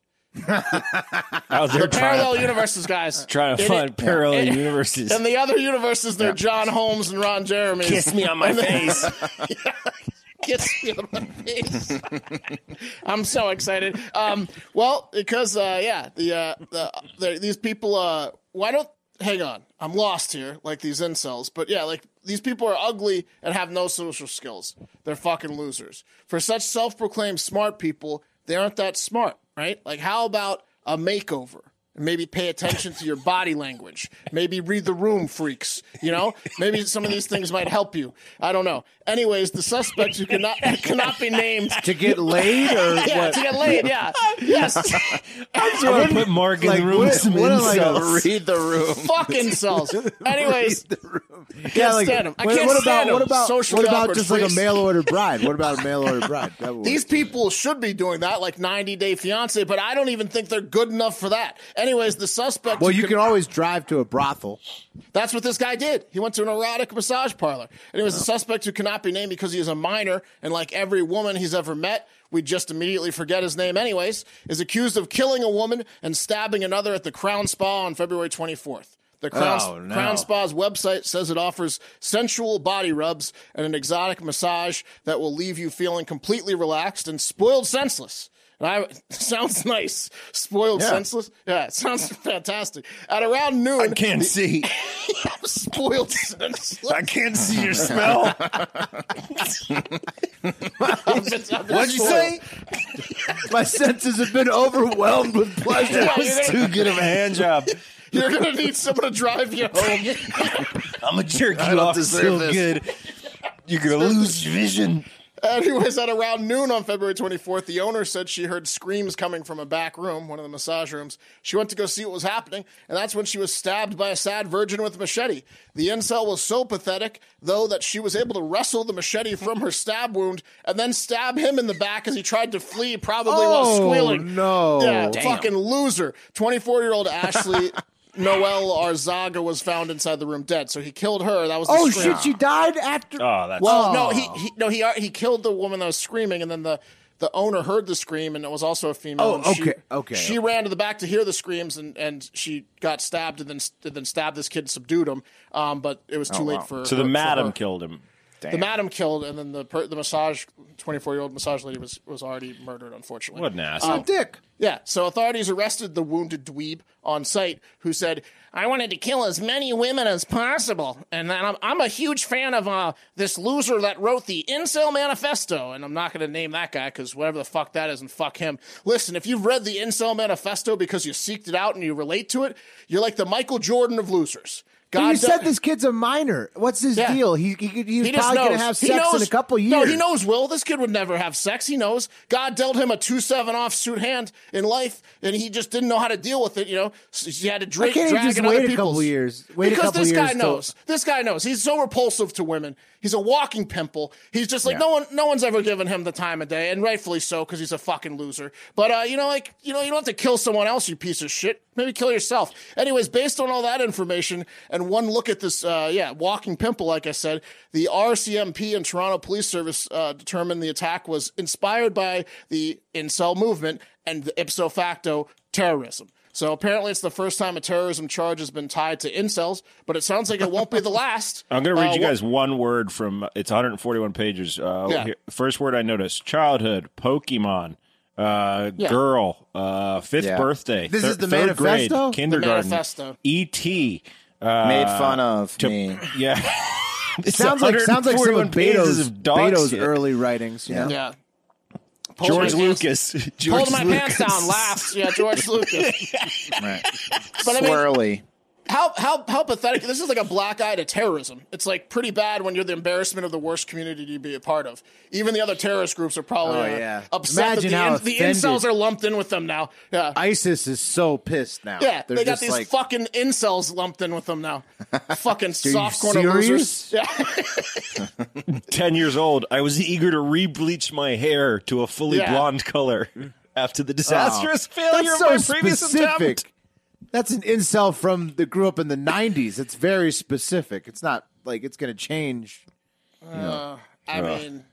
Out there The parallel trying, universes, guys. trying to In find it- parallel universes. And the other universes, they're John Holmes and Ron Jeremy. Kiss me on my face. Kiss me on my face. I'm so excited. Um, well, because uh, yeah, the, uh, the, the these people. Uh, why don't hang on? I'm lost here, like these incels. But yeah, like these people are ugly and have no social skills. They're fucking losers. For such self-proclaimed smart people, they aren't that smart, right? Like, how about a makeover? Maybe pay attention to your body language. Maybe read the room, freaks. You know, maybe some of these things might help you. I don't know. Anyways, the suspect who cannot cannot be named To get laid or yeah, what? to get laid. Yeah, yes, I just want to put Mark in like, the room what- with some what are, like. Read the room. fucking cells. Anyways, Yeah, like, stand 'em. I what, can't what stand about what 'em. about Socially what about awkward just like a mail order bride? What about a mail order bride? These people should be doing that, like 90 Day Fiance, but I don't even think they're good enough for that. Anyways, the suspect. well, you can- always drive to a brothel. That's what this guy did. He went to an erotic massage parlor. And it was a oh. suspect who cannot be named because he is a minor. And like every woman he's ever met, we just immediately forget his name anyways, is accused of killing a woman and stabbing another at the Crown Spa on February 24th. The Crown, Oh, no. Crown Spa's website says it offers sensual body rubs and an exotic massage that will leave you feeling completely relaxed and spoiled senseless. And I sounds nice. Spoiled senseless. Yeah, it sounds fantastic. At around noon, I can't see. spoiled senseless. I can't see your smell. What'd you say? My senses have been overwhelmed with pleasure. That was too good of a hand job. You're gonna need someone to drive you home. I'm a jerk you don't off deserve so this. good. You're gonna lose vision. Anyways, at around noon on February 24th, the owner said she heard screams coming from a back room, one of the massage rooms. She went to go see what was happening, and that's when she was stabbed by a sad virgin with a machete. The incel was so pathetic, though, that she was able to wrestle the machete from her stab wound and then stab him in the back as he tried to flee, probably while Oh, squealing. no. Yeah, Damn. fucking loser. 24 year old Ashley. Noell Arzaga was found inside the room dead, so he killed her. That was the Oh scream. shit! She died after. Oh, that's Well, no, he, he no he he killed the woman that was screaming, and then the the owner heard the scream, and it was also a female. Oh, and she- okay, okay, She okay. ran to the back to hear the screams, and, and she got stabbed, and then and then stabbed this kid, and subdued him. Um, but it was too late for. so the for madam her. killed him. The madam killed, and then the per, the massage twenty four year old massage lady was was already murdered. Unfortunately, What an ass. Oh, dick. yeah, so authorities arrested the wounded dweeb on site who said, I wanted to kill as many women as possible. And then I'm, I'm a huge fan of uh, this loser that wrote the Incel Manifesto. And I'm not going to name that guy because whatever the fuck that is, and fuck him. Listen, if you've read the Incel Manifesto because you seeked it out and you relate to it, you're like the Michael Jordan of losers. But you said this kid's a minor. What's his Yeah. deal? He, he, could- he was he just probably going to have sex in a couple years. No, he knows. Will this kid would never have sex. He knows. God dealt him a two seven offsuit hand in life, and he just didn't know how to deal with it. You know, so he had to he drag just in wait a people's. couple years? Wait a because this guy years till- knows. This guy knows. He's so repulsive to women. He's a walking pimple. He's just like no one. No one's ever given him the time of day, and rightfully so because he's a fucking loser. But uh, you know, like you know, you don't have to kill someone else. You piece of shit. Maybe kill yourself. Anyways, based on all that information and one look at this, uh, yeah, walking pimple, like I said, the RCMP and Toronto Police Service uh, determined the attack was inspired by the incel movement and the ipso facto terrorism. So apparently, it's the first time a terrorism charge has been tied to incels, but it sounds like it won't be the last. I'm going to read Uh, you what- guys one word from it's 141 pages. Uh, Yeah. here- first word I noticed: childhood, Pokemon, uh, Yeah. girl, uh, fifth Yeah. birthday. This thir- is the third grade, manifesto? The kindergarten, manifesto. ET. Uh, Made fun of to- me. Yeah, It's sounds like sounds like some 141 of pages Beto's, of Beto's early writings. You know? Yeah. Pulled George Lucas. George Pulled my Lucas. pants down, laughed. Yeah, George Lucas. Right. But I mean, Swirly. How how how pathetic! This is like a black eye to terrorism. It's like pretty bad when you're the embarrassment of the worst community to be a part of. Even the other terrorist groups are probably Oh, uh, yeah. upset Imagine that how the, in, the incels are lumped in with them now. Yeah. ISIS is so pissed now. yeah, They're they got just these like, fucking incels lumped in with them now. fucking you soft corner serious? losers. Yeah, 10 years old, I was eager to re-bleach my hair to a fully Yeah. blonde color after the disastrous Oh, failure that's of my previous specific. attempt. That's an incel from that grew up in the '90s. It's very specific. It's not like it's going to change. I mean,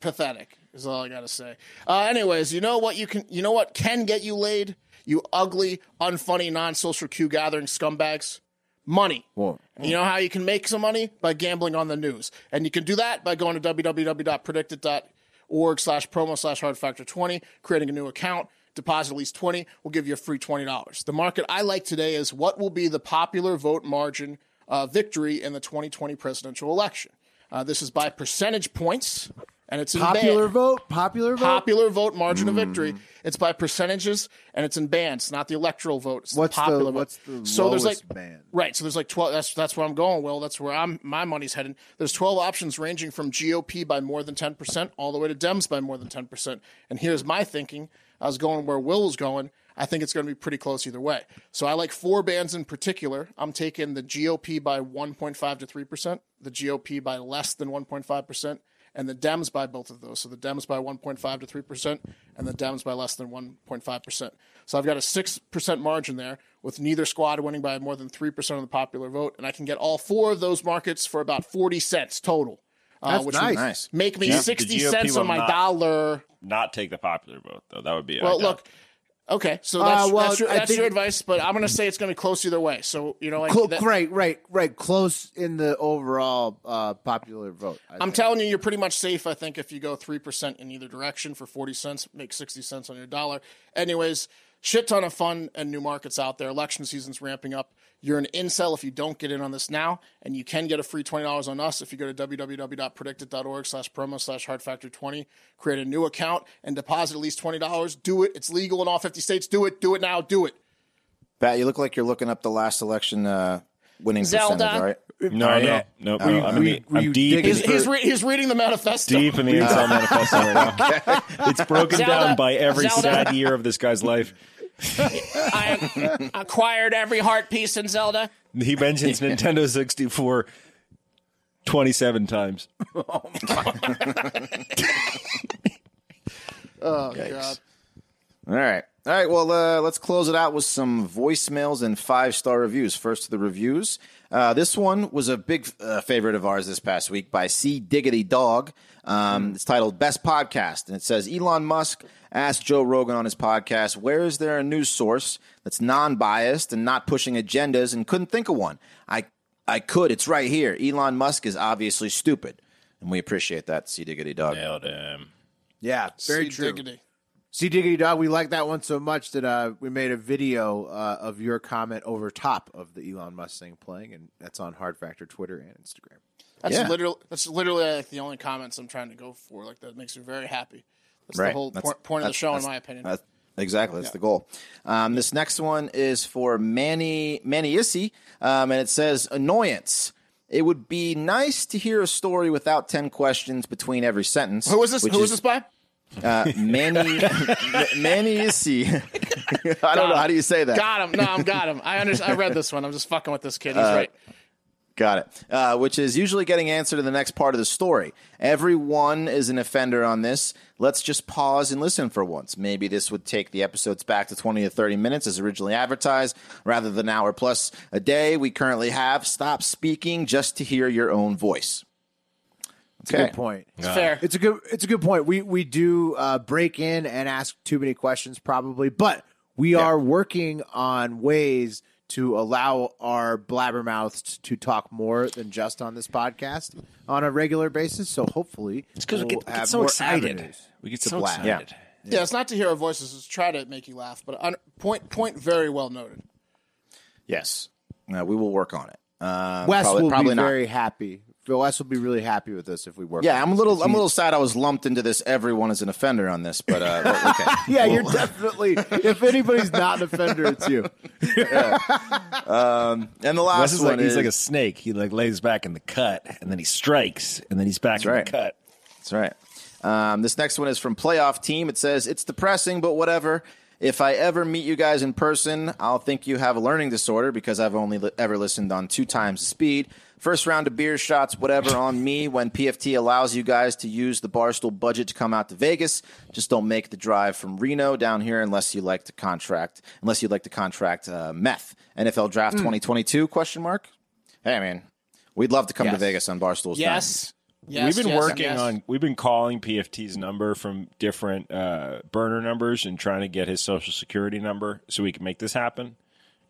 pathetic is all I gotta say. Uh, anyways, you know what you can, you know what can get you laid? You ugly, unfunny, non-social Q gathering scumbags. Money. Whoa. You know how you can make some money by gambling on the news, and you can do that by going to www.predictit.org slash promo slash hard factor 20 creating a new account. Deposit at least twenty, we'll give you a free twenty dollars. The market I like today is what will be the popular vote margin uh, victory in the 2020 presidential election. Uh, this is by percentage points, and it's in Popular vote. Popular vote. Popular vote margin of hmm. victory. It's by percentages and it's in bands, not the electoral vote. It's What's the the- vote. what's the so there's like band? right. So there's like twelve. That's that's where I'm going. Will that's where I'm my money's heading. There's twelve options ranging from GOP by more than ten percent all the way to Dems by more than ten percent. And here's my thinking. I was going where Will was going. I think it's going to be pretty close either way. So I like four bands in particular. I'm taking the GOP by 1.5 to 3%, the GOP by less than 1.5%, and the Dems by both of those. So the Dems by 1.5 to 3%, and the Dems by less than 1.5%. So I've got a 6% margin there with neither squad winning by more than 3% of the popular vote, and I can get all four of those markets for about 40 cents total. Uh, That's which nice. would make me Yeah. 60 cents will on my not- dollar. Not take the popular vote, though. That would be Well, I doubt. look, Okay, so Uh, that's, well, that's, your, that's think- your advice, but I'm going to say it's going to be close either way. So you know, like Clo- that- right, right, right. Close in the overall uh, popular vote. I I'm think. telling you, you're pretty much safe. I think if you go three percent in either direction for forty cents, make sixty cents on your dollar. Anyways, shit ton of fun and new markets out there. Election season's ramping up. You're an incel if you don't get in on this now, and you can get a free twenty dollars on us if you go to www.predictit.org slash promo slash hard factor twenty. Create a new account and deposit at least twenty dollars. Do it. It's legal in all fifty states. Do it. Do it now. Do it. Pat, you look like you're looking up the last election uh, winning Zelda. percentage, right? No, Oh, no, yeah. no, Were no. I'm, were in you- the- were I'm deep, digging in, He's, he's, re- he's reading the manifesto. deep in the Incel Manifesto right now. It's broken Zelda, down by every Zelda. sad year of this guy's life. I acquired every heart piece in Zelda. He mentions Nintendo 64 27 times. Oh god. All right. All right. Well, uh, let's close it out with some voicemails and five star reviews. First to the reviews. Uh, this one was a big uh, favorite of ours this past week by C Diggity Dog. Um, It's titled Best Podcast. And it says Elon Musk asked Joe Rogan on his podcast, Where is there a news source that's non biased and not pushing agendas and couldn't think of one? I, I could. It's right here. Elon Musk is obviously stupid. And we appreciate that, C Diggity Dog. Nailed him. Yeah, very See true. diggity. See Diggity Dog, we like that one so much that uh, we made a video uh, of your comment over top of the Elon Musk thing playing, and that's on Hard Factor Twitter and Instagram. That's Yeah. literally that's literally like the only comments I'm trying to go for. Like that makes me very happy. That's the whole That's- point, point of the show, in my opinion. That's, exactly, that's the goal. Um, this next one is for Manny Manny Issy, um, and it says annoyance. It would be nice to hear a story without ten questions between every sentence. Who was this? Who was this by? Uh, Manny Manny Issy. I don't know how do you say that. Got him. No, I'm got him. I under, I read this one. I'm just fucking with this kid. He's Uh, right. Got it. Uh, which is usually getting answered in the next part of the story. Everyone is an offender on this. Let's just pause and listen for once. Maybe this would take the episodes back to 20 to 30 minutes as originally advertised, rather than an hour plus a day we currently have. Stop speaking just to hear your own voice. Okay. Good point. It's fair. It's a good. It's a good point. We we do uh, break in and ask too many questions, probably, but we are working on ways to allow our blabbermouths to talk more than just on this podcast on a regular basis. So hopefully, It's because we we'll get, we get have so excited. We get to so blab. excited. yeah, it's not to hear our voices. It's try to make you laugh. But un- point point very well noted. Yes. Uh, we will work on it. Um, Wes probably, will probably be not. very happy. Wes will be really happy with us if we work. Yeah, I'm a little. I'm a little sad. I was lumped into this. Everyone is an offender on this, but uh, but okay. Yeah, you're definitely. If anybody's not an offender, it's you. And the last Wes is one like he's is like a snake. He like lays back in the cut, and then he strikes, and then he's back in right. the cut. That's right. Um, this next one is from Playoff Team. It says, It's depressing, but whatever. If I ever meet you guys in person, I'll think you have a learning disorder because I've only li- ever listened on two times the speed. First round of beer shots, whatever, on me when PFT allows you guys to use the Barstool budget to come out to Vegas. Just don't make the drive from Reno down here unless you like to contract, unless you'd like to contract uh, meth. NFL Draft 2022? Question mark. Hey man, we'd love to come to Vegas on Barstool's dime. Yes. Yes, we've been yes, working yes. on. We've been calling PFT's number from different uh, burner numbers and trying to get his social security number so we can make this happen.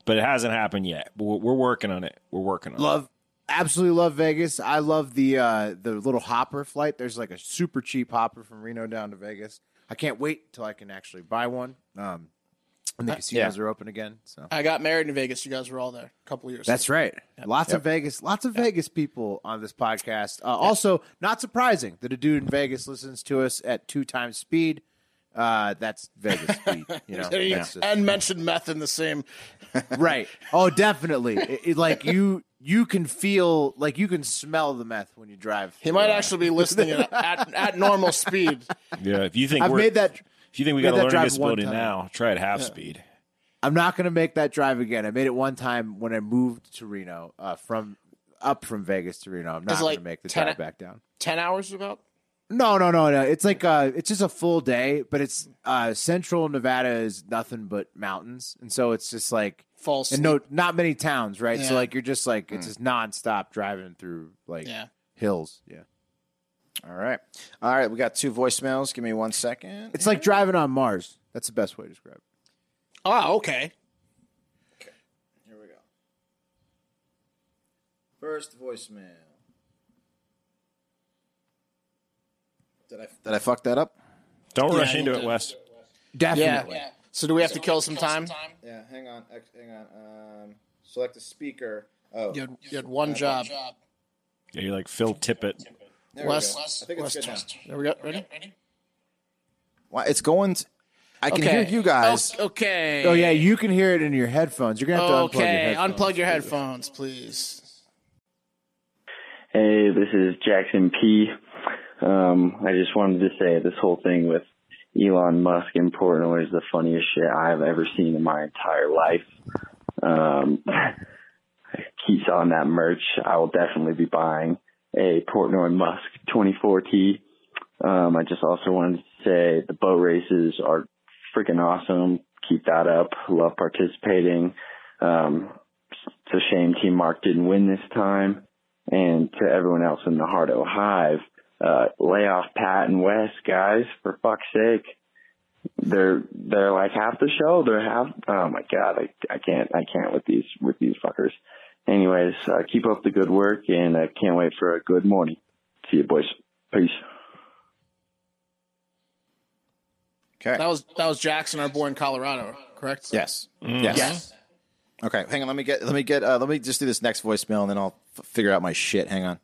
But it hasn't happened yet. But we're we're working on it. We're working on Love, absolutely love Vegas. I love the uh, the little hopper flight. There's like a super cheap hopper from Reno down to Vegas. I can't wait till I can actually buy one. Um, and the casinos are open again. So I got married in Vegas. You guys were all there a couple years. that's right. Lots of Vegas, lots of Vegas people on this podcast. Uh, Also, not surprising that a dude in Vegas listens to us at two times speed. Uh, that's Vegas speed, you know. And, That's just- and mentioned meth in the same. right. Oh, definitely. It- it- like you, you can feel, like you can smell the meth when you drive. He might actually be listening at, at, at normal speed. Yeah, if you think I've we're, made that. if you think we got a that learning drive disability now, try it half speed. I'm not going to make that drive again. I made it one time when I moved to Reno uh, from up from Vegas to Reno. I'm not It's going to make the 10 drive back down. Ten hours about. No, no, no, no. It's like uh, it's just a full day, but it's uh, Central Nevada is nothing but mountains, and so it's just like False. and no, not many towns, right? So like you're just like it's just nonstop driving through like Yeah. hills. Yeah, All right. All right. We got two voicemails. Give me one second. it's like driving on Mars. That's the best way to describe it. Oh, okay. Here we go. First voicemail. Did I did I fuck that up? Don't rush into it, Wes. Definitely. Yeah. So do we have to kill some time? Yeah, hang on, hang on. Um, select a speaker. Oh, You had, you had one job. Yeah, you're like Phil Tippett. there Wes, we go. I think Wes, good. There we go. Ready? Why, it's going. To, I can Okay. hear you guys. O- Okay. Oh yeah, you can hear it in your headphones. You're gonna have to unplug your Okay. headphones. Unplug your headphones, please. Hey, this is Jackson P. Um, I just wanted to say this whole thing with Elon Musk in Portnoy is the funniest shit I've ever seen in my entire life. Um, keep selling that merch. I will definitely be buying a Portnoy Musk 24T. Um, I just also wanted to say the boat races are freaking awesome. Keep that up. Love participating. Um, it's a shame Team Mark didn't win this time and to everyone else in the Hardo Hive, uh, lay off Pat and Wes, guys, for fuck's sake. They're, they're like half the show. They're half, oh my God, I, I can't, I can't with these, with these fuckers. Anyways, uh, keep up the good work and I can't wait for a good morning. See you boys. Peace. Okay. That was that was Jackson, our boy in Colorado, correct? Yes. Yes. Okay. Hang on. Let me get. Let me get. Uh, let me just do this next voicemail, and then I'll f- figure out my shit. Hang on.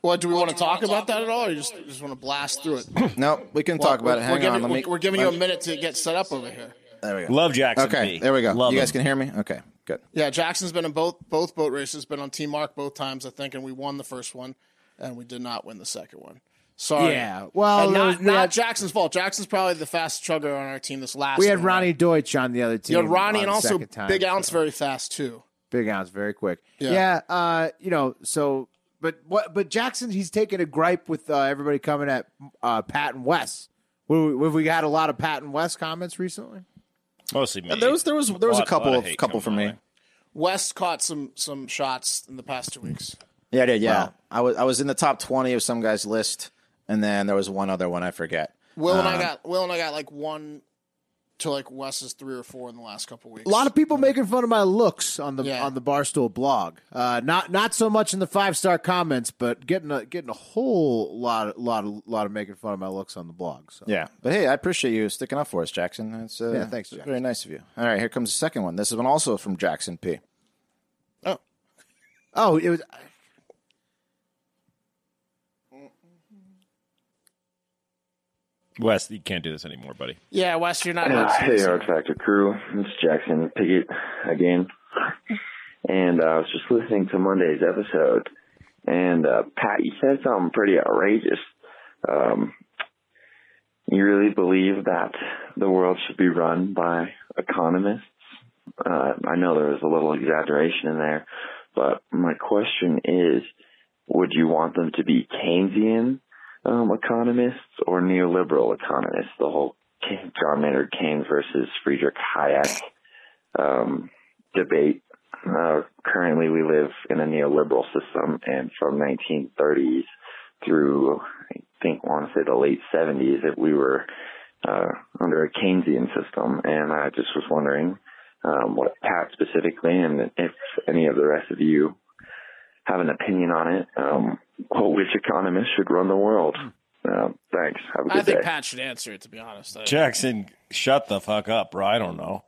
What do we want to talk about that at all, or you just just want to blast through it? No, we can talk about it. We're Hang giving, on. Let we're, me. we're giving you a minute to get set up over here. There we go. Love Jackson. Okay. P. There we go. Love you guys him. can hear me. Okay. Good. Yeah, Jackson's been in both both boat races. Been on Team Mark both times, I think, and we won the first one, and we did not win the second one. Sorry. Yeah, well, And there not, was- we not had- Jackson's fault. Jackson's probably the fastest chugger on our team this last. We had one. Ronnie Deutsch on the other team. You had Ronnie on and the also second time, Big so- Ounce very fast too. Big ounce, very quick. Yeah. Yeah, uh, you know, so but what? But Jackson, he's taking a gripe with uh, everybody coming at uh, Pat and Wes. Have we, have we had a lot of Pat and Wes comments recently? Mostly me. There was there was there was a lot- couple lot of couple coming from me. way. Wes caught some some shots in the past two weeks. Yeah, yeah, yeah. I was I was in the top twenty of some guy's list, and then there was one other one I forget. Will and Uh, I got Will and I got like one to like Wes's three or four in the last couple weeks. A lot of people making fun of my looks on the Yeah. on the Barstool blog. Uh, not not so much in the five star comments, but getting a getting a whole lot lot of lot of making fun of my looks on the blog. So Yeah, but hey, I appreciate you sticking up for us, Jackson. That's uh, Yeah, thanks, Jackson. Very nice of you. All right, here comes the second one. This is one also from Jackson P. Oh, oh, it was. Wes, you can't do this anymore, buddy. yeah, Wes, you're not. Uh, hey, Hard Factor crew. It's Jackson Piggott again. And uh, I was just listening to Monday's episode. And uh, Pat, you said something pretty outrageous. Um, you really believe that the world should be run by economists? Uh, I know there was a little exaggeration in there, but my question is, would you want them to be Keynesian um, economists or neoliberal economists? The whole John Maynard Keynes versus Friedrich Hayek um, debate. Uh, currently, we live in a neoliberal system, and from 1930s through I think I want to say the late 70s, that we were uh, under a Keynesian system, and I just was wondering um, what Pat specifically, and if any of the rest of you have an opinion on it, um, well, which economist should run the world? Uh, thanks. Have a good I think day. Pat should answer it. To be honest, I- Jackson, shut the fuck up, bro. I don't know.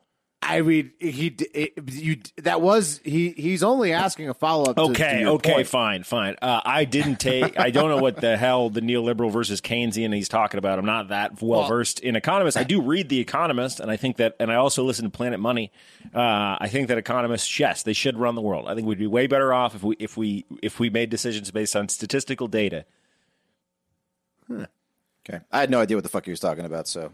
I mean, he it, you that was he. He's only asking a follow up. Okay, to okay, point. fine, fine. Uh, I didn't take. I don't know what the hell the neoliberal versus Keynesian he's talking about. I'm not that well versed in economists. I do read The Economist, and I think that, and I also listen to Planet Money. Uh, I think that economists, yes, they should run the world. I think we'd be way better off if we if we if we made decisions based on statistical data. Okay, I had no idea what the fuck he was talking about. So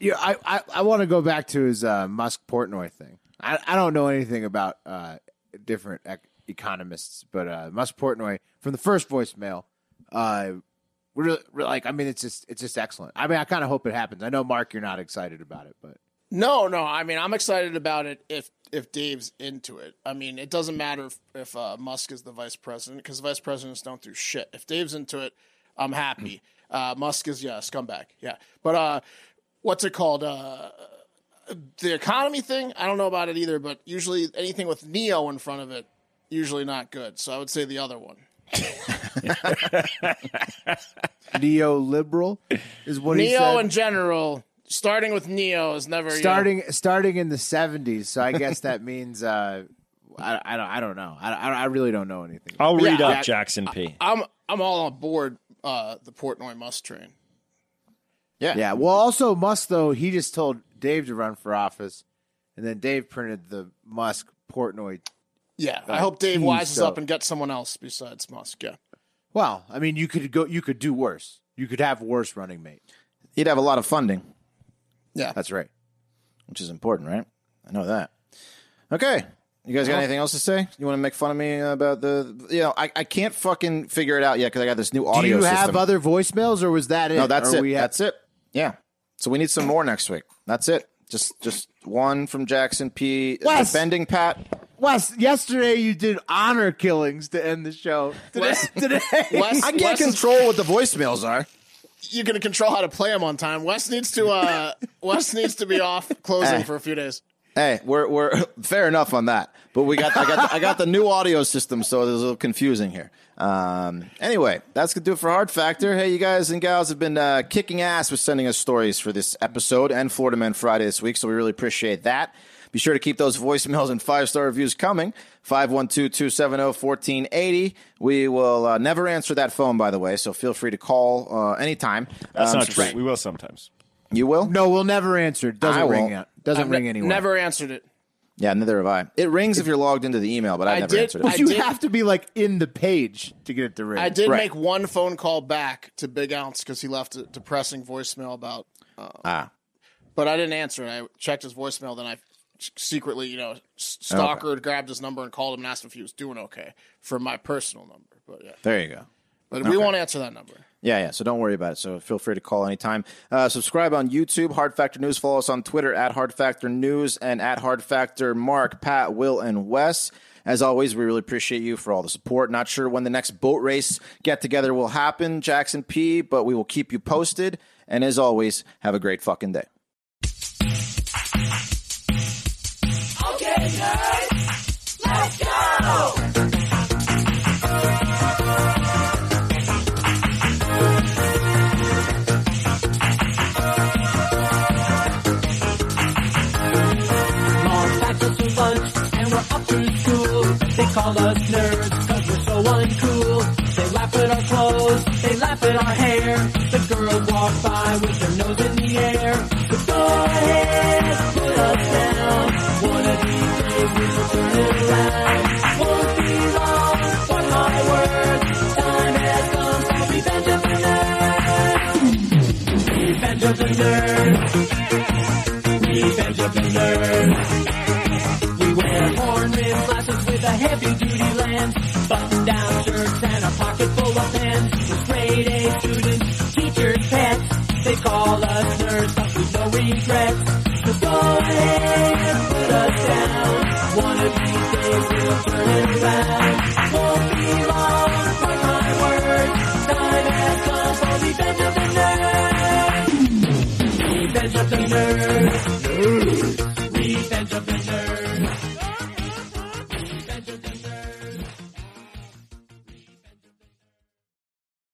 Yeah, I I, I want to go back to his uh, Musk Portnoy thing. I I don't know anything about uh, different ec- economists, but uh, Musk Portnoy from the first voicemail, uh, really, really like I mean it's just it's just excellent. I mean I kind of hope it happens. I know Mark, you're not excited about it, but No, no. I mean, I'm excited about it if if Dave's into it. I mean, it doesn't matter if, if uh, Musk is the vice president because vice presidents don't do shit. If Dave's into it, I'm happy. Uh, Musk is yeah, scumbag. Yeah, but uh, what's it called? Uh, the economy thing, I don't know about it either, but usually anything with Neo in front of it, usually not good. So I would say the other one. Neoliberal is what he Neo said. in general, starting with Neo is never you know, starting starting in the 70s. So I guess that means uh, I, I don't I don't know. I, I I really don't know anything. I'll read Yeah, up yeah. Jackson P. I'm I'm all on board uh, the Portnoy Musk train. Yeah. Yeah. Well, also Musk though he just told Dave to run for office, and then Dave printed the Musk Portnoy. Yeah, I uh, hope Dave geez, wises so- up and gets someone else besides Musk. Yeah, Well, I mean, you could go. You could do worse. You could have worse running mate. He'd have a lot of funding, yeah. That's right. which is important, right? I know that. Okay. You guys got anything else to say? You want to make fun of me about the? You know, I, I can't fucking figure it out yet because I got this new audio. Do audio you have other voicemails, or was that it? No, that's Or it. we have- That's it. Yeah. So we need some more next week. That's it. Just just one from Jackson P. Wes! Defending Pat. Wes, yesterday you did honor killings to end the show. Today, Wes- today Wes, I can't Wes is- control what the voicemails are. you can control how to play them on time. Wes needs to uh Wes needs to be off closing Hey. for a few days. Hey, we're we're fair enough on that. But we got I got I got the new audio system, so it was a little confusing here. Um, anyway, that's gonna do it for Hard Factor. Hey, you guys and gals have been uh, kicking ass with sending us stories for this episode and Florida Man Friday this week, so we really appreciate that. Be sure to keep those voicemails and five star reviews coming. 512 270 1480. We will uh, never answer that phone, by the way, so feel free to call uh, anytime. That's Um, not true. We will sometimes. You will? no, we'll never answer. It Doesn't I ring won't. out. Doesn't I've ring ne- anywhere. Never answered it. Yeah, neither have I. It rings if you're logged into the email, but I've I never did- answered it. I But you did- have to be like in the page to get it to ring. I did Right. make one phone call back to Big Ounce because he left a depressing voicemail about, ah. but I didn't answer it. I checked his voicemail, then I secretly, you know, s- stalkered, grabbed his number, and called him and asked him if he was doing okay for my personal number. But yeah, There you go. but we won't answer that number. Yeah, yeah. So don't worry about it. So feel free to call anytime. Uh, subscribe on YouTube, Hard Factor News. Follow us on Twitter at Hard Factor News and at Hard Factor Mark, Pat, Will, and Wes. As always, we really appreciate you for all the support. Not sure when the next boat race get together will happen, Jackson P, but we will keep you posted. And as always, have a great fucking day. Call us nerds cause we're so uncool. They laugh at our clothes, they laugh at our hair. The girls walk by with their nose in the air. But go ahead, put us down. One of these days we will turn it around. Won't be long, mark my words. Time has come for revenge of the nerds. Revenge of the nerds. Revenge of the nerds. A duty lens, button down shirts and a pocket full of pens. We're straight A students, teachers' pets. They call us nerds, but with no regrets. So go ahead, and put us down. One of these days we'll turn it around.